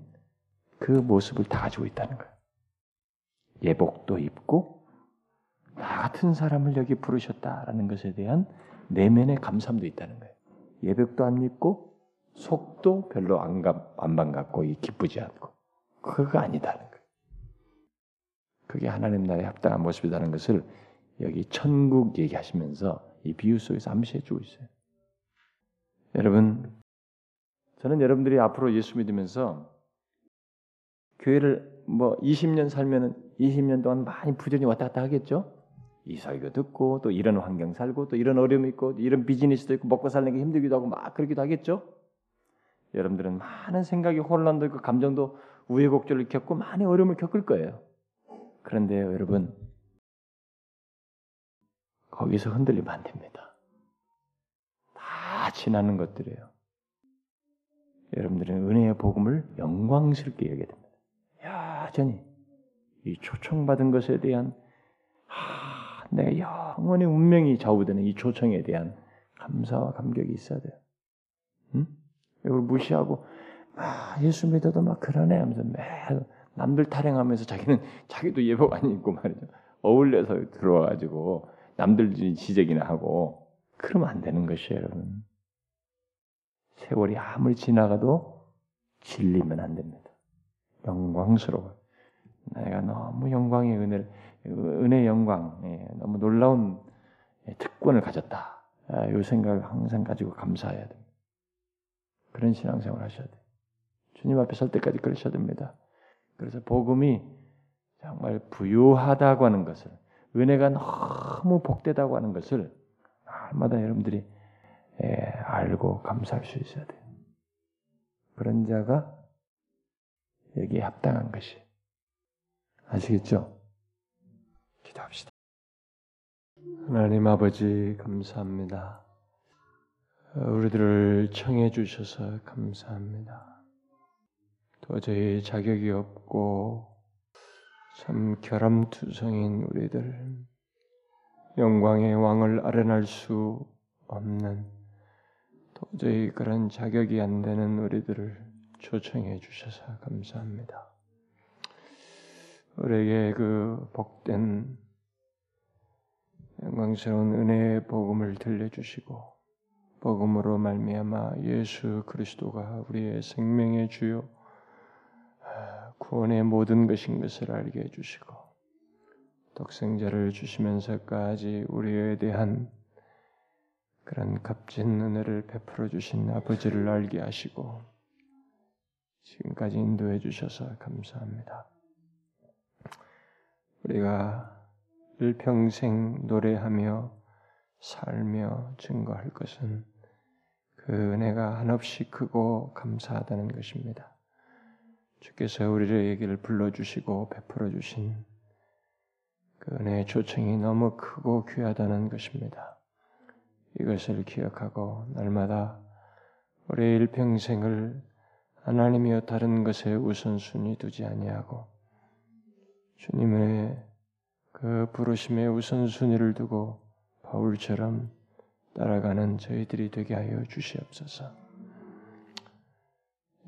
그 모습을 다 가지고 있다는 거예요. 예복도 입고 나 같은 사람을 여기 부르셨다라는 것에 대한 내면의 감사함도 있다는 거예요. 예복도 안 입고 속도 별로 안, 안 반갑고 기쁘지 않고 그거 아니다는 거예요. 그게 하나님 나라에 합당한 모습이라는 것을 여기 천국 얘기하시면서 이 비유 속에서 암시해 주고 있어요. 여러분 저는 여러분들이 앞으로 예수 믿으면서 교회를 뭐 20년 살면은 20년 동안 많이 부전히 왔다 갔다 하겠죠. 이 설교 듣고 또 이런 환경 살고 또 이런 어려움이 있고 이런 비즈니스도 있고 먹고 살는 게 힘들기도 하고 막 그러기도 하겠죠. 여러분들은 많은 생각이 혼란도 있고 감정도 우여곡절을 겪고 많이 어려움을 겪을 거예요. 그런데요, 여러분 거기서 흔들리면 안 됩니다. 다 지나는 것들이에요. 여러분들은 은혜의 복음을 영광스럽게 여겨야 됩니다. 여전히 이 초청받은 것에 대한 하, 내 영원의 운명이 좌우되는 이 초청에 대한 감사와 감격이 있어야 돼요. 응? 이걸 무시하고 아, 예수 믿어도 막 그러네 하면서 매 남들 타령하면서 자기는 자기도 예복 안 입고 말이죠. 어울려서 들어와가지고 남들 지적이나 하고 그러면 안 되는 것이에요, 여러분. 세월이 아무리 지나가도 질리면 안 됩니다. 영광스러워. 내가 너무 영광의 은혜를, 은혜의 영광, 예, 너무 놀라운 특권을 가졌다. 아, 이 생각을 항상 가지고 감사해야 됩니다. 그런 신앙생활 하셔야 돼요. 주님 앞에 설 때까지 그러셔야 됩니다. 그래서 복음이 정말 부유하다고 하는 것을, 은혜가 너무 복되다고 하는 것을 날마다 여러분들이 예, 알고 감사할 수 있어야 돼요. 그런 자가 여기에 합당한 것이. 아시겠죠? 기도합시다. 하나님 아버지 감사합니다. 우리들을 청해 주셔서 감사합니다. 도저히 자격이 없고 참 결함투성인 우리들 영광의 왕을 아련할 수 없는 도저히 그런 자격이 안 되는 우리들을 초청해 주셔서 감사합니다. 우리에게 그 복된 영광스러운 은혜의 복음을 들려주시고 복음으로 말미암아 예수 그리스도가 우리의 생명의 주요 구원의 모든 것인 것을 알게 해주시고 독생자를 주시면서까지 우리에 대한 그런 값진 은혜를 베풀어 주신 아버지를 알게 하시고 지금까지 인도해 주셔서 감사합니다. 우리가 일평생 노래하며 살며 증거할 것은 그 은혜가 한없이 크고 감사하다는 것입니다. 주께서 우리를 얘기를 불러주시고 베풀어 주신 그 은혜의 초청이 너무 크고 귀하다는 것입니다. 이것을 기억하고 날마다 우리의 일평생을 하나님이여 다른 것에 우선순위 두지 아니하고 주님의 그 부르심에 우선순위를 두고 바울처럼 따라가는 저희들이 되게 하여 주시옵소서.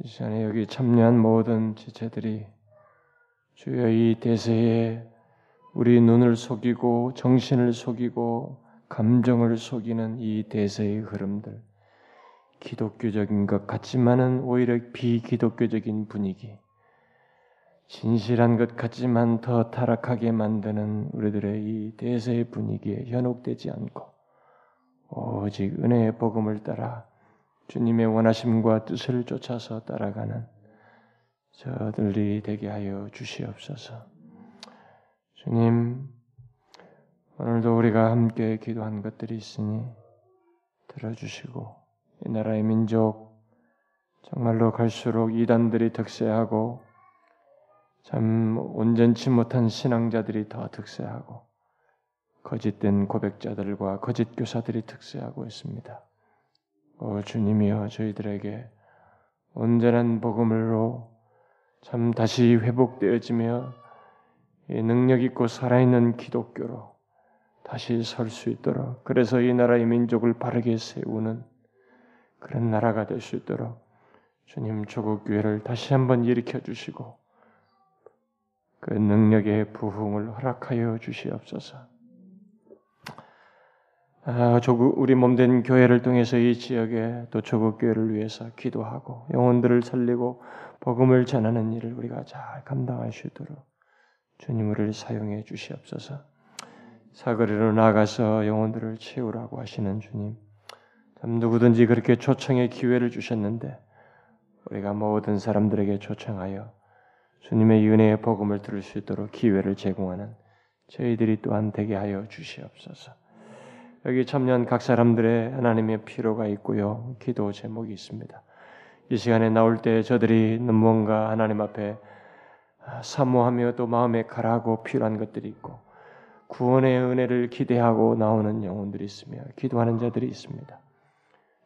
이 시간에 여기 참여한 모든 지체들이 주여 이 대세에 우리 눈을 속이고 정신을 속이고 감정을 속이는 이 대세의 흐름들 기독교적인 것 같지만은 오히려 비기독교적인 분위기, 진실한 것 같지만 더 타락하게 만드는 우리들의 이 대세의 분위기에 현혹되지 않고 오직 은혜의 복음을 따라 주님의 원하심과 뜻을 쫓아서 따라가는 저들이 되게 하여 주시옵소서. 주님, 오늘도 우리가 함께 기도한 것들이 있으니 들어주시고 이 나라의 민족 정말로 갈수록 이단들이 득세하고 참 온전치 못한 신앙자들이 더 득세하고 거짓된 고백자들과 거짓 교사들이 득세하고 있습니다. 오 주님이여 저희들에게 온전한 복음으로 참 다시 회복되어지며 능력 있고 살아있는 기독교로 다시 설 수 있도록 그래서 이 나라의 민족을 바르게 세우는 그런 나라가 될 수 있도록 주님 조국 교회를 다시 한번 일으켜 주시고 그 능력의 부흥을 허락하여 주시옵소서. 아, 조국 우리 몸된 교회를 통해서 이 지역에 또 조국 교회를 위해서 기도하고 영혼들을 살리고 복음을 전하는 일을 우리가 잘 감당할 수 있도록 주님 우리를 사용해 주시옵소서. 사거리로 나가서 영혼들을 채우라고 하시는 주님. 참 누구든지 그렇게 초청의 기회를 주셨는데 우리가 모든 사람들에게 초청하여 주님의 은혜의 복음을 들을 수 있도록 기회를 제공하는 저희들이 또한 되게 하여 주시옵소서. 여기 참여한 각 사람들의 하나님의 필요가 있고요. 기도 제목이 있습니다. 이 시간에 나올 때 저들이 무언가 하나님 앞에 사모하며 또 마음에 가라고 필요한 것들이 있고 구원의 은혜를 기대하고 나오는 영혼들이 있으며 기도하는 자들이 있습니다.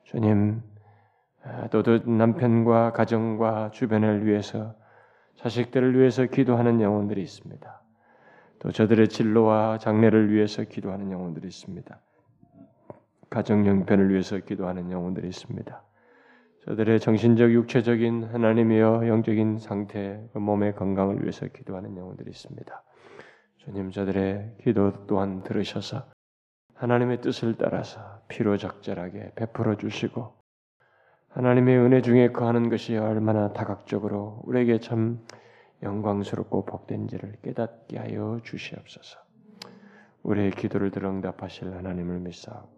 주님, 또 남편과 가정과 주변을 위해서 자식들을 위해서 기도하는 영혼들이 있습니다. 또 저들의 진로와 장래를 위해서 기도하는 영혼들이 있습니다. 가정 형편을 위해서 기도하는 영혼들이 있습니다. 저들의 정신적, 육체적인 하나님이여 영적인 상태, 그 몸의 건강을 위해서 기도하는 영혼들이 있습니다. 주님 저들의 기도 또한 들으셔서 하나님의 뜻을 따라서 피로적절하게 베풀어 주시고 하나님의 은혜 중에 거하는 것이 얼마나 다각적으로 우리에게 참 영광스럽고 복된지를 깨닫게 하여 주시옵소서. 우리의 기도를 들어 응답하실 하나님을 믿사옵고